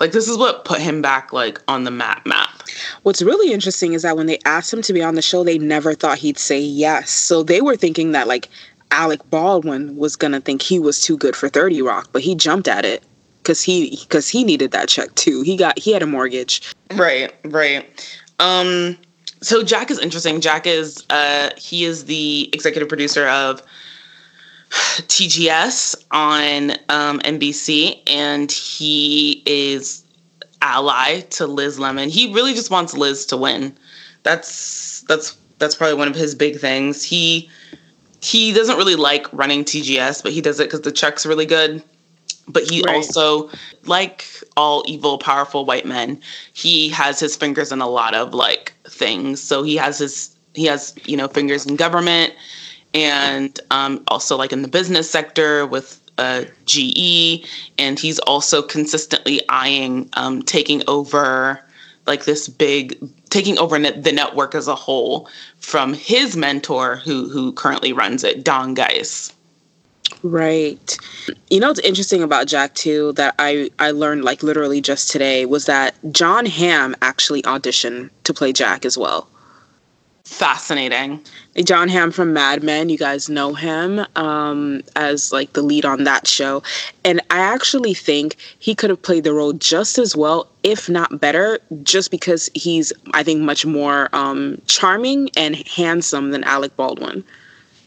[SPEAKER 1] Like this is what put him back like on the map map.
[SPEAKER 2] What's really interesting is that when they asked him to be on the show, they never thought he'd say yes. So they were thinking that like Alec Baldwin was gonna think he was too good for 30 Rock, but he jumped at it because he because he needed that check too. He got he had a mortgage.
[SPEAKER 1] Right, right. Um, so Jack is interesting. Jack is uh, he is the executive producer of TGS on um, NBC, and he is ally to Liz Lemon. He really just wants Liz to win. That's that's that's probably one of his big things. He he doesn't really like running TGS, but he does it because the check's really good but he right. also like all evil powerful white men he has his fingers in a lot of like things. So he has his he has you know fingers in government and um, also like in the business sector with uh, GE and he's also consistently eyeing um, taking over like this big taking over the network as a whole from his mentor who who currently runs it Don Geiss
[SPEAKER 2] Right. You know what's interesting about Jack too that I I learned like literally just today was that John Hamm actually auditioned to play Jack as well.
[SPEAKER 1] Fascinating.
[SPEAKER 2] John Hamm from Mad Men, you guys know him um, as like the lead on that show, and I actually think he could have played the role just as well, if not better, just because he's I think much more um, charming and handsome than Alec Baldwin.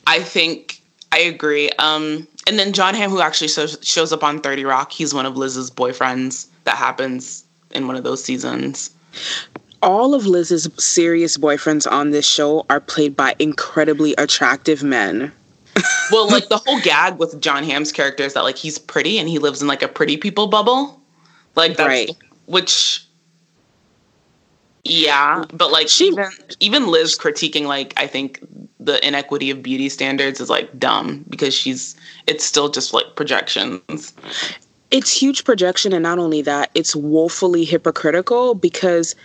[SPEAKER 1] I think I agree. Um, and then John Hamm, who actually shows, shows up on 30 Rock, he's one of Liz's boyfriends that happens in one of those seasons.
[SPEAKER 2] All of Liz's serious boyfriends on this show are played by incredibly attractive men.
[SPEAKER 1] well, like the whole gag with John Hamm's character is that like he's pretty and he lives in like a pretty people bubble. Like that's right. which yeah, but like she, even even Liz critiquing like I think the inequity of beauty standards is like dumb because she's it's still just like projections.
[SPEAKER 2] It's huge projection and not only that, it's woefully hypocritical because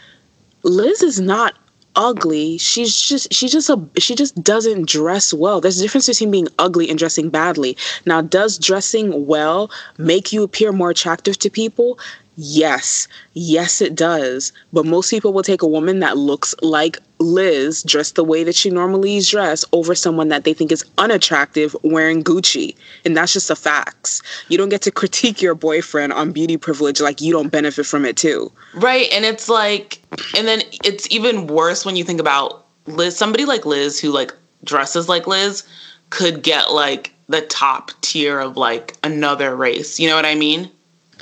[SPEAKER 2] Liz is not ugly. She's just she just a she just doesn't dress well. There's a difference between being ugly and dressing badly. Now, does dressing well make you appear more attractive to people? Yes, yes, it does. But most people will take a woman that looks like Liz, dressed the way that she normally is dressed, over someone that they think is unattractive wearing Gucci. And that's just the facts. You don't get to critique your boyfriend on beauty privilege like you don't benefit from it too.
[SPEAKER 1] Right. And it's like, and then it's even worse when you think about Liz, somebody like Liz who like dresses like Liz could get like the top tier of like another race. You know what I mean?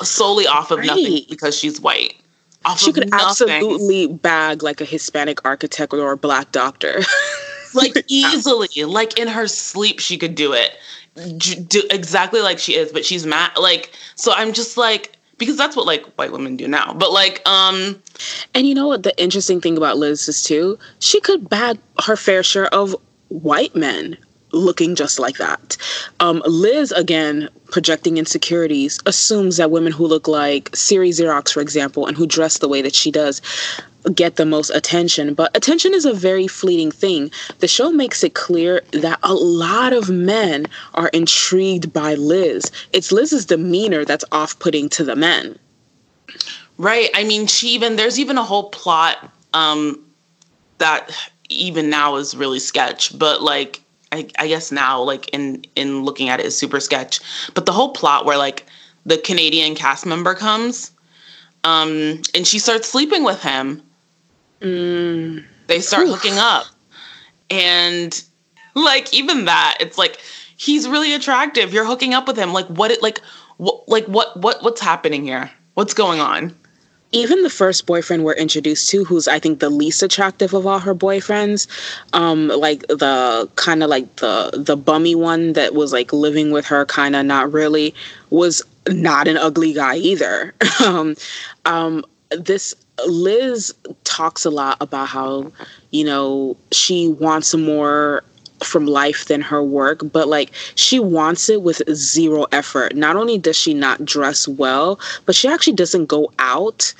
[SPEAKER 1] Solely off of right. nothing because she's white.
[SPEAKER 2] Off she could nothing. absolutely bag like a Hispanic architect or a black doctor.
[SPEAKER 1] like easily, like in her sleep, she could do it. Do exactly like she is, but she's mad. Like, so I'm just like, because that's what like white women do now. But like, um,
[SPEAKER 2] and you know what? The interesting thing about Liz is too, she could bag her fair share of white men looking just like that. Um, Liz, again, projecting insecurities, assumes that women who look like Cerie Xerox, for example, and who dress the way that she does, get the most attention. But attention is a very fleeting thing. The show makes it clear that a lot of men are intrigued by Liz. It's Liz's demeanor that's off putting to the men.
[SPEAKER 1] Right. I mean, she even, there's even a whole plot um, that even now is really sketch, but like, I, I guess now like in in looking at it is super sketch. But the whole plot where like the Canadian cast member comes, um, and she starts sleeping with him.
[SPEAKER 2] Mm.
[SPEAKER 1] They start Oof. hooking up, and like even that, it's like he's really attractive. You're hooking up with him. Like what? It like what? Like what? What? What's happening here? What's going on?
[SPEAKER 2] Even the first boyfriend we're introduced to, who's I think the least attractive of all her boyfriends, um, like the kind of like the the bummy one that was like living with her, kind of not really, was not an ugly guy either. um, um, this Liz talks a lot about how you know she wants a more from life than her work, but like she wants it with zero effort. Not only does she not dress well, but she actually doesn't go out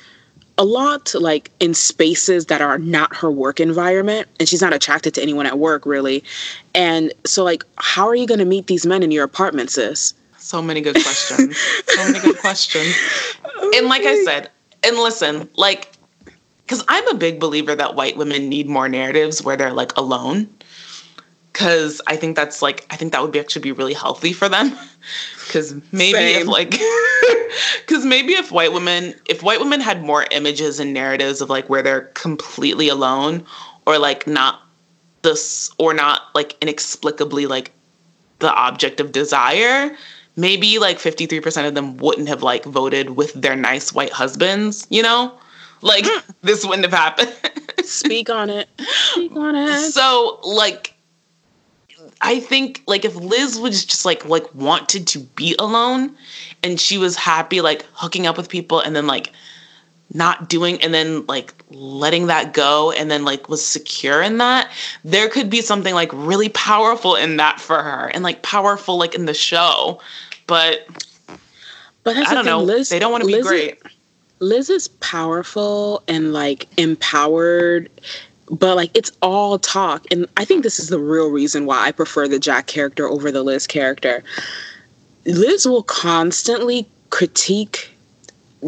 [SPEAKER 2] a lot like in spaces that are not her work environment and she's not attracted to anyone at work really. And so like how are you going to meet these men in your apartment sis?
[SPEAKER 1] So many good questions. So many good questions. And like i said and listen like because i'm a big believer that white women need more narratives where they're like alone because I think that's like I think that would be actually be really healthy for them. Because maybe Same. if like because maybe if white women if white women had more images and narratives of like where they're completely alone or like not this or not like inexplicably like the object of desire maybe like 53% of them wouldn't have like voted with their nice white husbands you know? Like mm. this wouldn't have happened.
[SPEAKER 2] Speak on it. Speak on it.
[SPEAKER 1] So like I think like if Liz was just like like wanted to be alone and she was happy like hooking up with people and then like not doing and then like letting that go and then like was secure in that there could be something like really powerful in that for her and like powerful like in the show. But
[SPEAKER 2] but
[SPEAKER 1] I don't know. Liz, they don't want to be great.
[SPEAKER 2] Liz is powerful and like empowered but like it's all talk and i think this is the real reason why i prefer the jack character over the liz character. Liz will constantly critique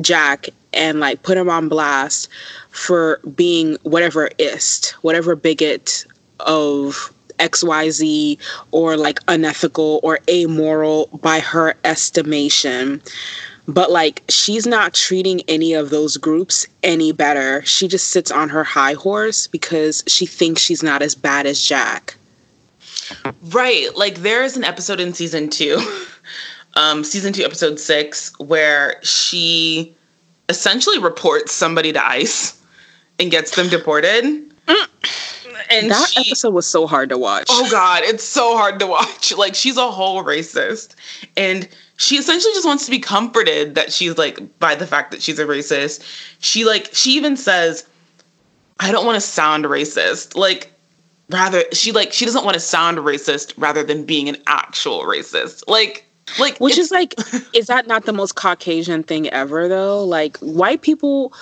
[SPEAKER 2] jack and like put him on blast for being whatever ist whatever bigot of xyz or like unethical or amoral by her estimation but like she's not treating any of those groups any better. She just sits on her high horse because she thinks she's not as bad as Jack.
[SPEAKER 1] Right. Like there is an episode in season 2, um season 2 episode 6 where she essentially reports somebody to ICE and gets them deported.
[SPEAKER 2] And that she, episode was so hard to watch.
[SPEAKER 1] Oh god, it's so hard to watch. Like she's a whole racist and she essentially just wants to be comforted that she's like by the fact that she's a racist. She like she even says, I don't want to sound racist. Like rather she like she doesn't want to sound racist rather than being an actual racist. Like like
[SPEAKER 2] which is like is that not the most caucasian thing ever though? Like white people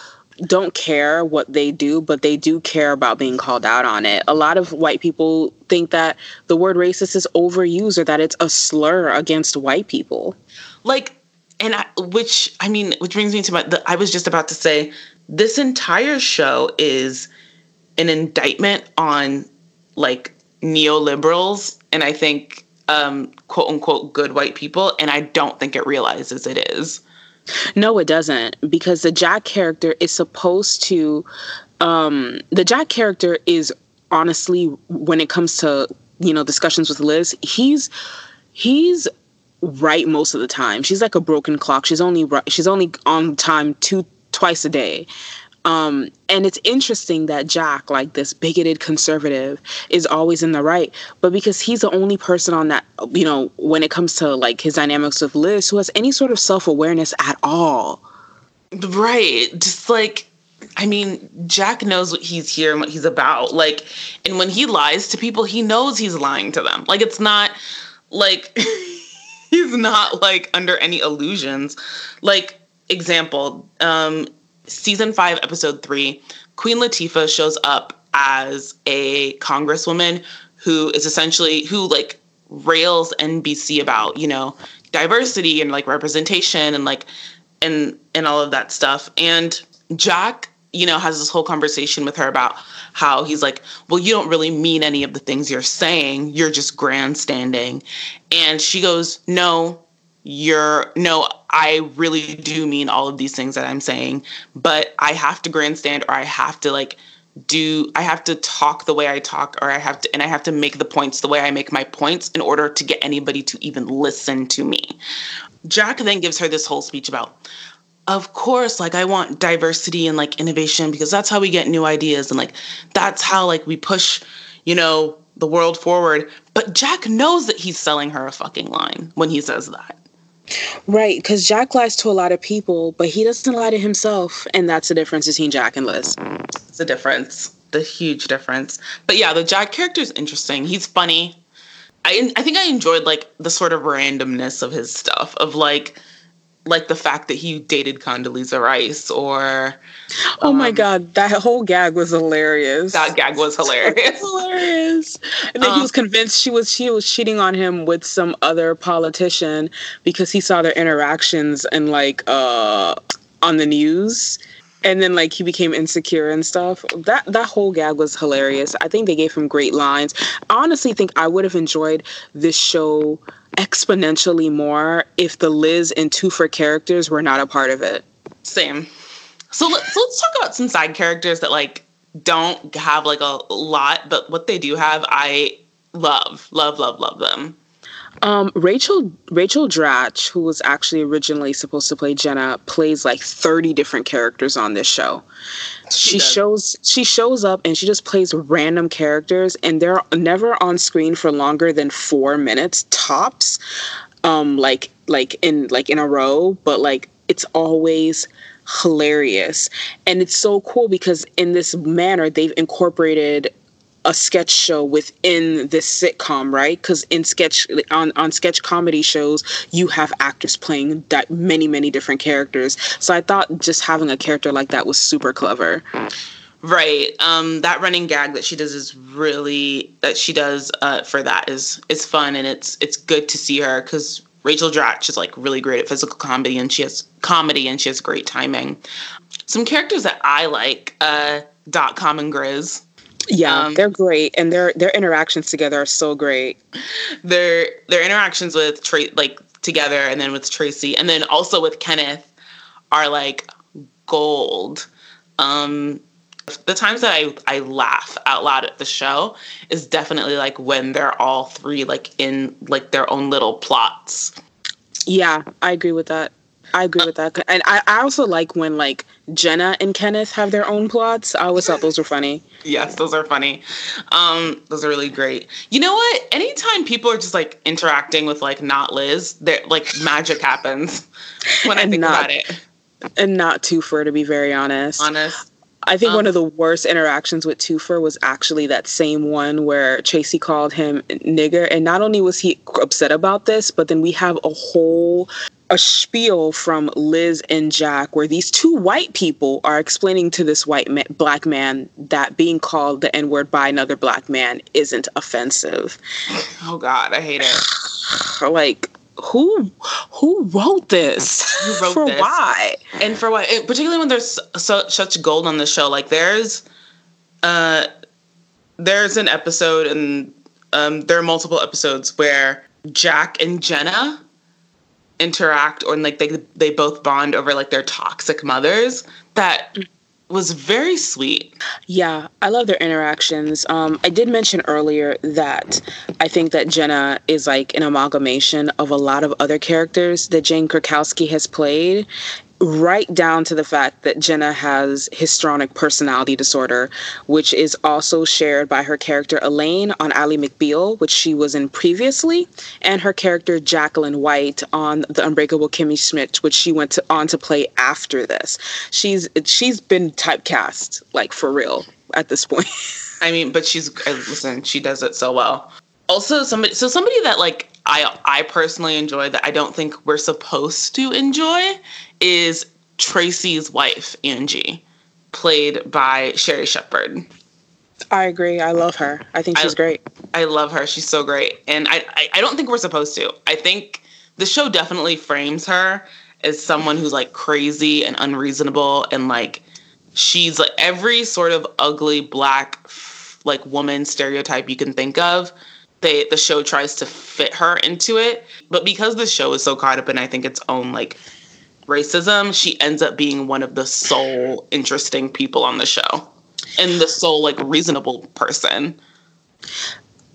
[SPEAKER 2] don't care what they do, but they do care about being called out on it. A lot of white people think that the word racist is overused or that it's a slur against white people.
[SPEAKER 1] Like, and I, which, I mean, which brings me to my, the, I was just about to say, this entire show is an indictment on like neoliberals. And I think, um, quote unquote, good white people. And I don't think it realizes it is.
[SPEAKER 2] No, it doesn't, because the Jack character is supposed to. Um, the Jack character is honestly, when it comes to you know discussions with Liz, he's he's right most of the time. She's like a broken clock. She's only right, she's only on time two twice a day. Um, and it's interesting that Jack, like this bigoted conservative, is always in the right. But because he's the only person on that, you know, when it comes to like his dynamics with Liz, who has any sort of self awareness at all.
[SPEAKER 1] Right. Just like, I mean, Jack knows what he's here and what he's about. Like, and when he lies to people, he knows he's lying to them. Like, it's not like he's not like under any illusions. Like, example, um, season five, episode three, Queen Latifah shows up as a congresswoman who is essentially who like rails NBC about, you know, diversity and like representation and like and and all of that stuff. And Jack you know, has this whole conversation with her about how he's like, well, you don't really mean any of the things you're saying. You're just grandstanding. And she goes, no, you're, no, I really do mean all of these things that I'm saying, but I have to grandstand or I have to like do, I have to talk the way I talk or I have to, and I have to make the points the way I make my points in order to get anybody to even listen to me. Jack then gives her this whole speech about, of course like i want diversity and like innovation because that's how we get new ideas and like that's how like we push you know the world forward but jack knows that he's selling her a fucking line when he says that
[SPEAKER 2] right because jack lies to a lot of people but he doesn't lie to himself and that's the difference between jack and liz.
[SPEAKER 1] It's the difference the huge difference. But yeah the jack character is interesting. He's funny. I, I think i enjoyed like the sort of randomness of his stuff of like like the fact that he dated Condoleezza Rice or
[SPEAKER 2] Oh um, my god, that whole gag was hilarious.
[SPEAKER 1] That gag was hilarious.
[SPEAKER 2] hilarious. And then um, he was convinced she was she was cheating on him with some other politician because he saw their interactions and like uh on the news and then like he became insecure and stuff. That that whole gag was hilarious. I think they gave him great lines. I honestly think i would have enjoyed this show exponentially more if the liz and toofer characters were not a part of it.
[SPEAKER 1] Same. So let's let's talk about some side characters that like don't have like a lot but what they do have i love love love love them
[SPEAKER 2] um, Rachel Rachel Dratch, who was actually originally supposed to play Jenna, plays like thirty different characters on this show. She, she shows she shows up and she just plays random characters, and they're never on screen for longer than four minutes tops. Um, like like in like in a row, but like it's always hilarious and it's so cool because in this manner they've incorporated a sketch show within this sitcom, right? Because in sketch on on sketch comedy shows, you have actors playing that many many different characters. So I thought just having a character like that was super clever.
[SPEAKER 1] Right. Um, that running gag that she does is really that she does uh, for that is is fun and it's it's good to see her because Rachel Dratch is like really great at physical comedy and she has comedy and she has great timing. Some characters that I like, uh, Dot Com and Grizz.
[SPEAKER 2] Yeah, um, they're great, and their their interactions together are so great.
[SPEAKER 1] Their their interactions with Tra- like together, and then with Tracy, and then also with Kenneth, are like gold. Um, the times that I I laugh out loud at the show is definitely like when they're all three like in like their own little plots.
[SPEAKER 2] Yeah, I agree with that. I agree with that. And I, I also like when like Jenna and Kenneth have their own plots. I always thought those were funny.
[SPEAKER 1] yes, those are funny. Um, those are really great. You know what? Anytime people are just like interacting with like not Liz, there like magic happens when I think not, about it.
[SPEAKER 2] And not Toofer, to be very honest.
[SPEAKER 1] Honest.
[SPEAKER 2] I think um, one of the worst interactions with Toofer was actually that same one where Tracy called him nigger. And not only was he upset about this, but then we have a whole a spiel from Liz and Jack where these two white people are explaining to this white man, black man that being called the N word by another black man isn't offensive.
[SPEAKER 1] Oh God, I hate it.
[SPEAKER 2] like who who wrote this?
[SPEAKER 1] Who wrote
[SPEAKER 2] for
[SPEAKER 1] this?
[SPEAKER 2] why?
[SPEAKER 1] And for what? Particularly when there's so, such gold on the show. Like there's uh there's an episode and um there are multiple episodes where Jack and Jenna interact or like they they both bond over like their toxic mothers that was very sweet.
[SPEAKER 2] Yeah, I love their interactions. Um, I did mention earlier that I think that Jenna is like an amalgamation of a lot of other characters that Jane Krakowski has played right down to the fact that Jenna has histrionic personality disorder, which is also shared by her character Elaine on Ally McBeal, which she was in previously, and her character Jacqueline White on The Unbreakable Kimmy Schmidt, which she went to, on to play after this. She's she's been typecast like for real at this point.
[SPEAKER 1] I mean, but she's uh, listen, she does it so well. Also, somebody so somebody that like I I personally enjoy that I don't think we're supposed to enjoy is Tracy's wife, Angie, played by Sherri Shepherd.
[SPEAKER 2] I agree. I love her. I think she's I, great.
[SPEAKER 1] I love her. She's so great. And I, I, I don't think we're supposed to. I think the show definitely frames her as someone who's like crazy and unreasonable and like she's like every sort of ugly black like woman stereotype you can think of they the show tries to fit her into it. But because the show is so caught up in i think its own like racism she ends up being one of the sole interesting people on the show. And the sole like reasonable person.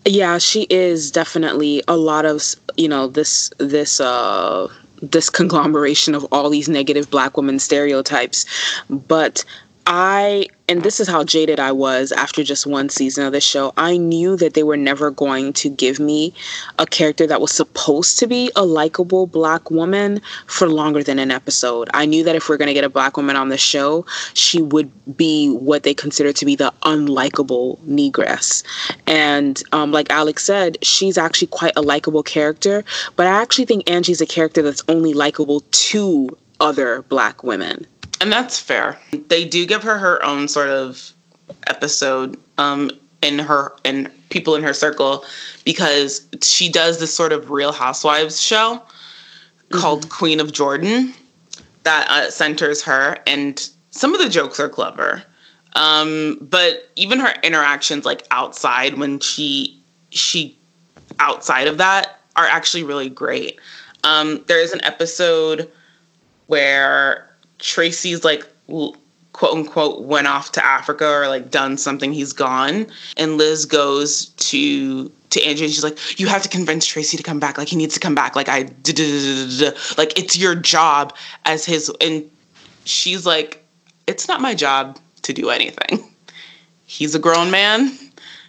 [SPEAKER 2] Yeah she is definitely a lot of you know this this uh this conglomeration of all these negative black women stereotypes. But I and this is how jaded I was after just one season of the show. I knew that they were never going to give me a character that was supposed to be a likable black woman for longer than an episode. I knew that if we're going to get a black woman on the show, she would be what they consider to be the unlikable negress. And um, like Alex said, she's actually quite a likable character, but I actually think Angie's a character that's only likable to other black women
[SPEAKER 1] and that's fair. They do give her her own sort of episode um, in her and people in her circle because she does this sort of Real Housewives show mm-hmm. called Queen of Jordan that uh, centers her, and some of the jokes are clever. Um, but even her interactions, like outside when she she outside of that, are actually really great. Um, there is an episode where Tracy's like quote unquote went off to Africa or like done something, he's gone. And Liz goes to to Angie and she's like, You have to convince Tracy to come back. Like he needs to come back. Like I like it's your job as his and she's like, It's not my job to do anything. He's a grown man.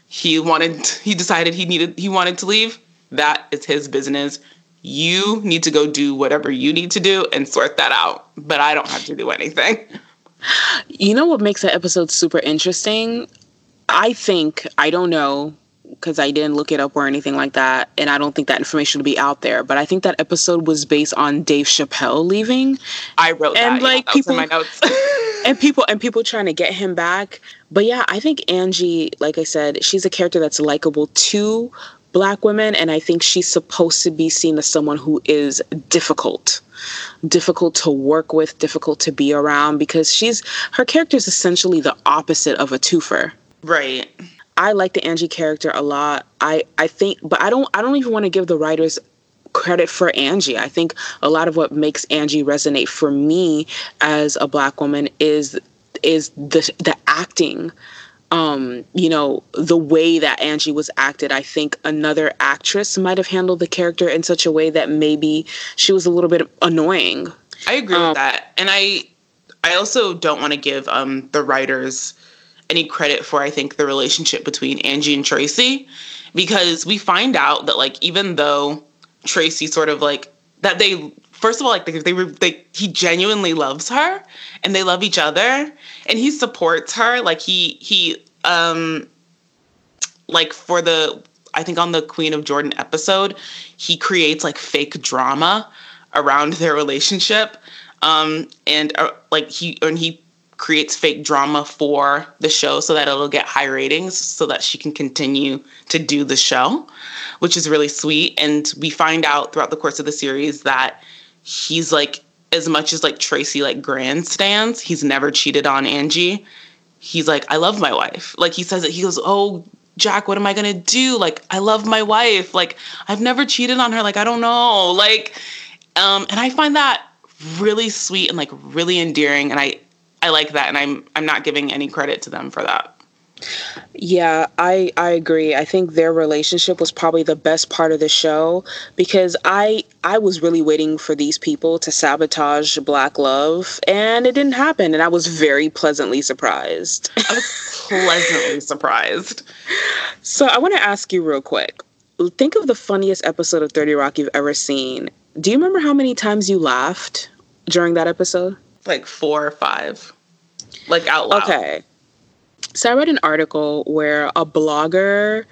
[SPEAKER 1] He wanted he decided he needed he wanted to leave. That is his business you need to go do whatever you need to do and sort that out. But I don't have to do anything.
[SPEAKER 2] You know what makes that episode super interesting? I think, I don't know, because I didn't look it up or anything like that, and I don't think that information would be out there. But I think that episode was based on Dave Chappelle leaving.
[SPEAKER 1] I wrote and
[SPEAKER 2] that, like
[SPEAKER 1] yeah,
[SPEAKER 2] people,
[SPEAKER 1] my notes.
[SPEAKER 2] and people and people trying to get him back. But yeah, I think Angie, like I said, she's a character that's likable too, black women and i think she's supposed to be seen as someone who is difficult. Difficult to work with difficult to be around because she's her character is essentially the opposite of a twofer.
[SPEAKER 1] Right.
[SPEAKER 2] I like the angie character a lot. I i think but i don't i don't even want to give the writers credit for Angie. I think a lot of what makes Angie resonate for me as a black woman is is the the acting um, you know, the way that Angie was acted, I think another actress might have handled the character in such a way that maybe she was a little bit annoying.
[SPEAKER 1] I agree um, with that. And I I also don't want to give um the writers any credit for I think the relationship between Angie and Tracy because we find out that like even though Tracy sort of like that they first of all like they, they they he genuinely loves her and they love each other and he supports her like he he um like for the I think on the Queen of Jordan episode, he creates like fake drama around their relationship. Um and uh, like he and he creates fake drama for the show so that it'll get high ratings so that she can continue to do the show, which is really sweet and we find out throughout the course of the series that he's like as much as like Tracy like grandstands, he's never cheated on Angie. He's like, I love my wife. Like he says it, he goes, Oh, Jack, what am I gonna do? Like, I love my wife. Like, I've never cheated on her. Like, I don't know. Like, um, and I find that really sweet and like really endearing. And I I like that. And I'm I'm not giving any credit to them for that.
[SPEAKER 2] Yeah, I I agree. I think their relationship was probably the best part of the show because I I was really waiting for these people to sabotage Black Love and it didn't happen and I was very pleasantly surprised.
[SPEAKER 1] I was pleasantly surprised.
[SPEAKER 2] So, I want to ask you real quick. Think of the funniest episode of 30 Rock you've ever seen. Do you remember how many times you laughed during that episode?
[SPEAKER 1] Like 4 or 5. Like out loud.
[SPEAKER 2] Okay. So I read an article where a blogger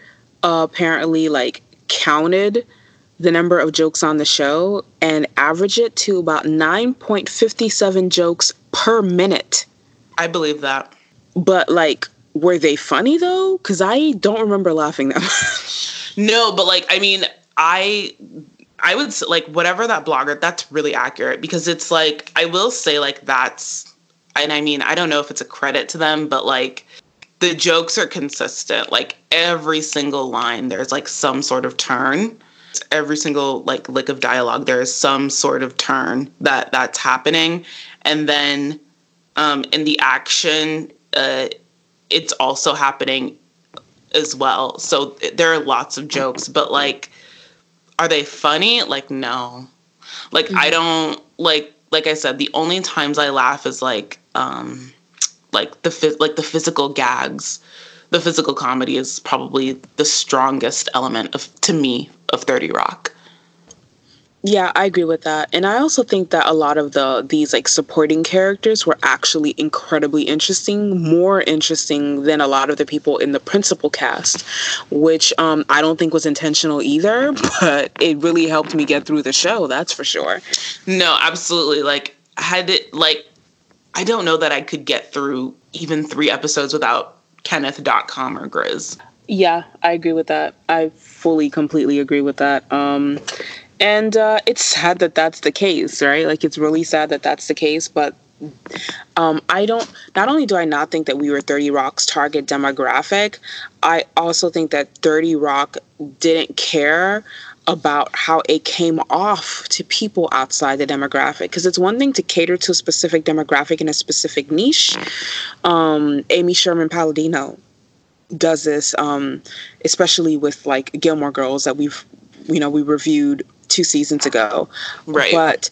[SPEAKER 2] uh, apparently like counted the number of jokes on the show and averaged it to about 9.57 jokes per minute.
[SPEAKER 1] I believe that.
[SPEAKER 2] But like were they funny though? Cuz I don't remember laughing that much.
[SPEAKER 1] No, but like I mean, I I would say, like whatever that blogger that's really accurate because it's like I will say like that's and I mean, I don't know if it's a credit to them, but like the jokes are consistent. Like every single line, there's like some sort of turn. Every single like lick of dialogue, there is some sort of turn that that's happening, and then um, in the action, uh, it's also happening as well. So there are lots of jokes, but like, are they funny? Like, no. Like, mm-hmm. I don't like. Like I said, the only times I laugh is like um, like the like the physical gags. The physical comedy is probably the strongest element of to me of 30 Rock.
[SPEAKER 2] Yeah, I agree with that. And I also think that a lot of the these like supporting characters were actually incredibly interesting, more interesting than a lot of the people in the principal cast, which um, I don't think was intentional either, but it really helped me get through the show, that's for sure.
[SPEAKER 1] No, absolutely. Like had it like I don't know that I could get through even three episodes without Kenneth, Dot Com or Grizz.
[SPEAKER 2] Yeah, I agree with that. I fully, completely agree with that. Um, and uh, it's sad that that's the case, right? Like, it's really sad that that's the case, but um, I don't, not only do I not think that we were 30 Rock's target demographic, I also think that 30 Rock didn't care about how it came off to people outside the demographic because it's one thing to cater to a specific demographic in a specific niche. Um, amy sherman palladino does this um, especially with like gilmore girls that we've you know we reviewed two seasons ago.
[SPEAKER 1] Right.
[SPEAKER 2] But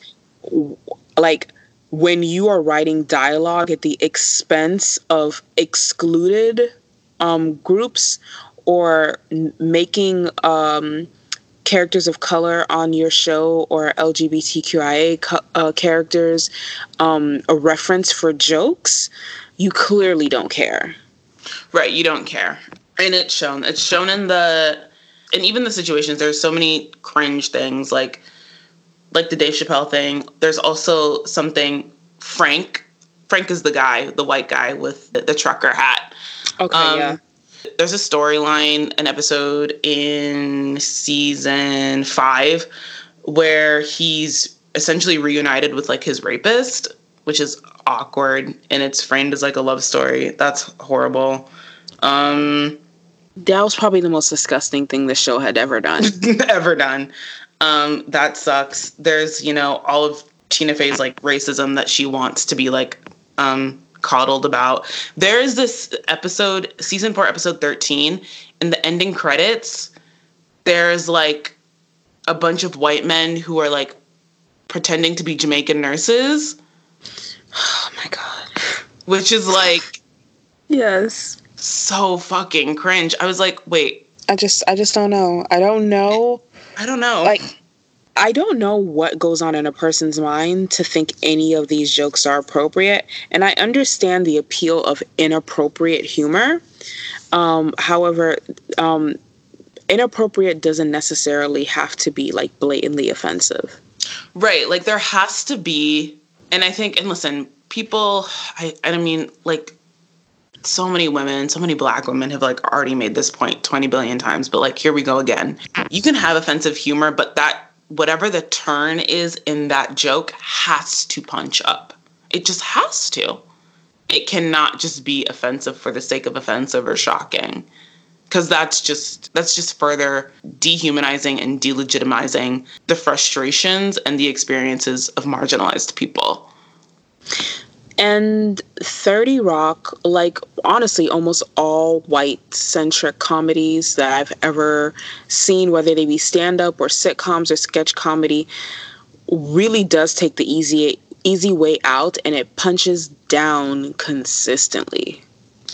[SPEAKER 2] like when you are writing dialogue at the expense of excluded um, groups or making um, characters of color on your show or LGBTQIA co- uh, characters um, a reference for jokes, you clearly don't care.
[SPEAKER 1] Right, you don't care. And it's shown. It's shown in the and even the situations there's so many cringe things like like the Dave Chappelle thing. There's also something Frank Frank is the guy, the white guy with the, the trucker hat.
[SPEAKER 2] Okay, um, yeah
[SPEAKER 1] there's a storyline, an episode in season five where he's essentially reunited with like his rapist, which is awkward and it's framed as like a love story. That's horrible. Um
[SPEAKER 2] that was probably the most disgusting thing the show had ever done.
[SPEAKER 1] ever done. Um, that sucks. There's, you know, all of Tina Fey's like racism that she wants to be like um coddled about. There is this episode, season four, episode 13, in the ending credits, there's like a bunch of white men who are like pretending to be Jamaican nurses.
[SPEAKER 2] Oh my God.
[SPEAKER 1] Which is like.
[SPEAKER 2] Yes.
[SPEAKER 1] So fucking cringe. I was like, wait.
[SPEAKER 2] I just, I just don't know. I don't know.
[SPEAKER 1] I don't know.
[SPEAKER 2] Like, I don't know what goes on in a person's mind to think any of these jokes are appropriate. And I understand the appeal of inappropriate humor. Um, however, um, inappropriate doesn't necessarily have to be like blatantly offensive.
[SPEAKER 1] Right. Like there has to be, and I think, and listen, people, I, I mean, like, so many women, so many black women have like already made this point 20 billion times, but like here we go again. You can have offensive humor, but that whatever the turn is in that joke has to punch up. It just has to. It cannot just be offensive for the sake of offensive or shocking. Cuz that's just that's just further dehumanizing and delegitimizing the frustrations and the experiences of marginalized people.
[SPEAKER 2] And 30 Rock, like honestly, almost all white centric comedies that I've ever seen, whether they be stand up or sitcoms or sketch comedy, really does take the easy easy way out and it punches down consistently.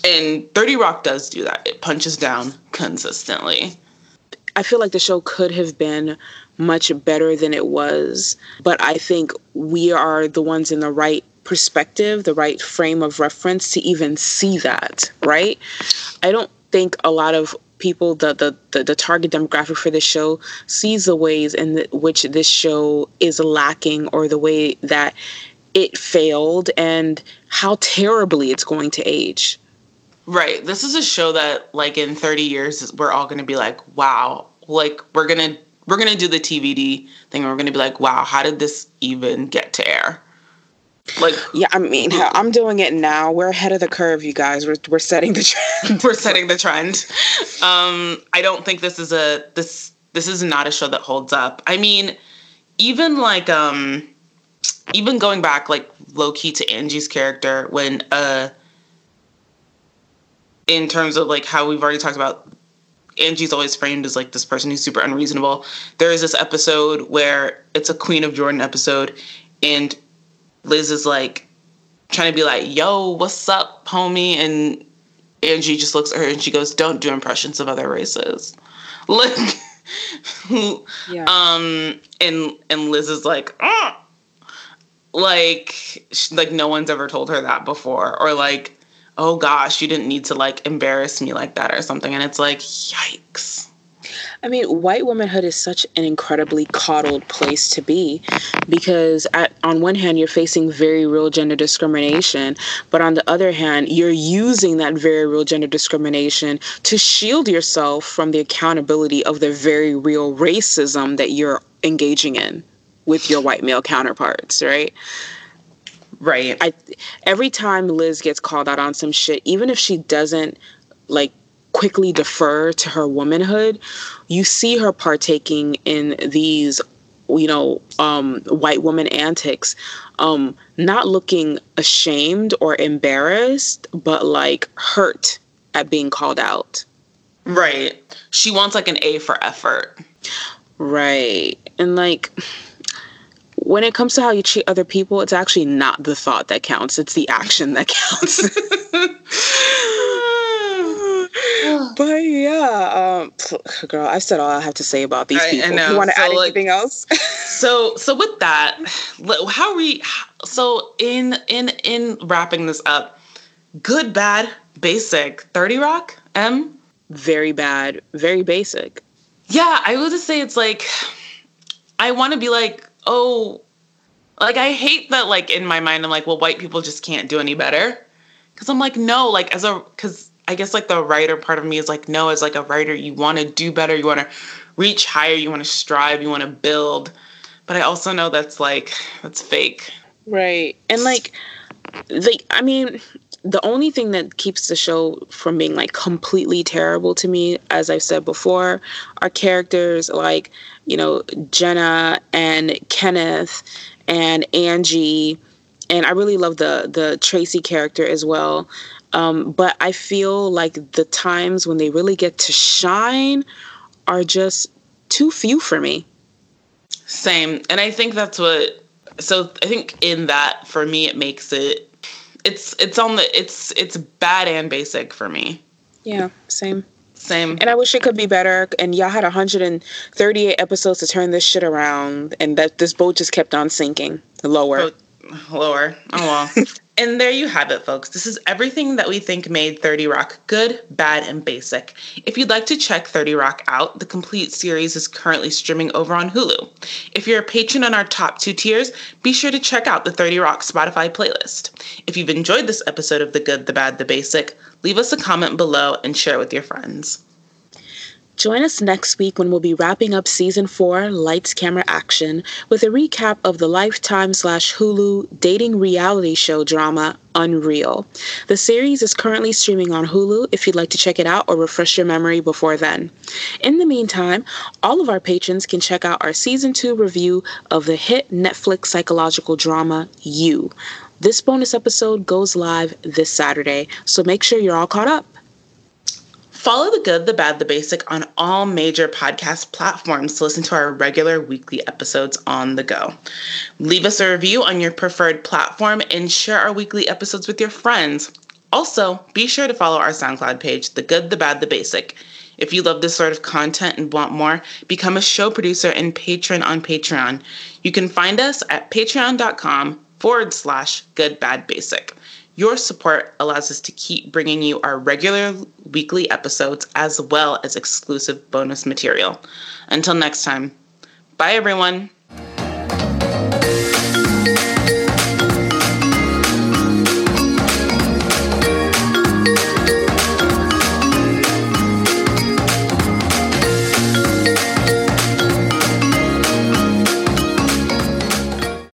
[SPEAKER 1] And 30 Rock does do that. It punches down consistently.
[SPEAKER 2] I feel like the show could have been much better than it was, but I think we are the ones in the right perspective, the right frame of reference to even see that, right? I don't think a lot of people, the the the, the target demographic for this show, sees the ways in the, which this show is lacking or the way that it failed and how terribly it's going to age.
[SPEAKER 1] Right. This is a show that like in 30 years we're all going to be like, "Wow." Like we're going to we're going to do the TVD thing and we're going to be like, "Wow, how did this even get to air?" Like,
[SPEAKER 2] yeah, I mean, I'm doing it now. We're ahead of the curve, you guys. We're, we're setting the trend.
[SPEAKER 1] we're setting the trend. Um, I don't think this is a this this is not a show that holds up. I mean, even like um, even going back like low key to Angie's character when uh, in terms of like how we've already talked about Angie's always framed as like this person who's super unreasonable. There is this episode where it's a Queen of Jordan episode, and Liz is like trying to be like, "Yo, what's up, homie?" And Angie just looks at her and she goes, "Don't do impressions of other races." Like, yeah. um, and and Liz is like, ah! like, she, like no one's ever told her that before, or like oh gosh, you didn't need to like embarrass me like that or something. And it's like, yikes.
[SPEAKER 2] I mean, white womanhood is such an incredibly coddled place to be because, at, on one hand, you're facing very real gender discrimination, but on the other hand, you're using that very real gender discrimination to shield yourself from the accountability of the very real racism that you're engaging in with your white male counterparts, right?
[SPEAKER 1] Right.
[SPEAKER 2] I every time Liz gets called out on some shit, even if she doesn't like quickly defer to her womanhood, you see her partaking in these you know um, white woman antics um, not looking ashamed or embarrassed but like hurt at being called out.
[SPEAKER 1] Right. She wants like an a for effort.
[SPEAKER 2] Right. And like when it comes to how you treat other people, it's actually not the thought that counts, it's the action that counts. but yeah, um, girl, I've said all I have to say about these people. I, know. You want to so, add like, anything else?
[SPEAKER 1] so, so with that, how we, so in in in wrapping this up, good, bad, basic, Thirty Rock, M,
[SPEAKER 2] very bad, very basic.
[SPEAKER 1] Yeah, I would just say it's like, I want to be like oh, like I hate that. Like in my mind, I'm like, well, white people just can't do any better. Because I'm like, no, like as a, because I guess like the writer part of me is like, no, as like a writer, you want to do better, you want to reach higher, you want to strive, you want to build. But I also know that's like that's fake.
[SPEAKER 2] Right. And like, like I mean, the only thing that keeps the show from being like completely terrible to me, as I've said before, are characters like, you know, Jenna and Kenneth and Angie. And I really love the the Tracy character as well. Um, but I feel like the times when they really get to shine are just too few for me.
[SPEAKER 1] Same. And I think that's what so I think in that for me it makes it it's it's on the it's it's bad and basic for me.
[SPEAKER 2] Yeah, same.
[SPEAKER 1] Same.
[SPEAKER 2] And I wish it could be better. And y'all had 138 episodes to turn this shit around, and that this boat just kept on sinking lower. Oh,
[SPEAKER 1] lower. Oh well. And there you have it, folks. This is everything that we think made 30 Rock good, bad, and basic. If you'd like to check 30 Rock out, the complete series is currently streaming over on Hulu. If you're a patron on our top two tiers, be sure to check out the 30 Rock Spotify playlist. If you've enjoyed this episode of The Good, the Bad, the Basic, leave us a comment below and share it with your friends.
[SPEAKER 2] Join us next week when we'll be wrapping up season four, Lights, Camera, Action, with a recap of the Lifetime slash Hulu dating reality show drama Unreal. The series is currently streaming on Hulu if you'd like to check it out or refresh your memory before then. In the meantime, all of our patrons can check out our season two review of the hit Netflix psychological drama You. This bonus episode goes live this Saturday, so make sure you're all caught up.
[SPEAKER 1] Follow The Good, the Bad, the Basic on all major podcast platforms to listen to our regular weekly episodes on the go. Leave us a review on your preferred platform and share our weekly episodes with your friends. Also, be sure to follow our SoundCloud page, The Good, the Bad, the Basic. If you love this sort of content and want more, become a show producer and patron on Patreon. You can find us at patreon.com forward slash good, bad, basic. Your support allows us to keep bringing you our regular weekly episodes as well as exclusive bonus material. Until next time, bye everyone.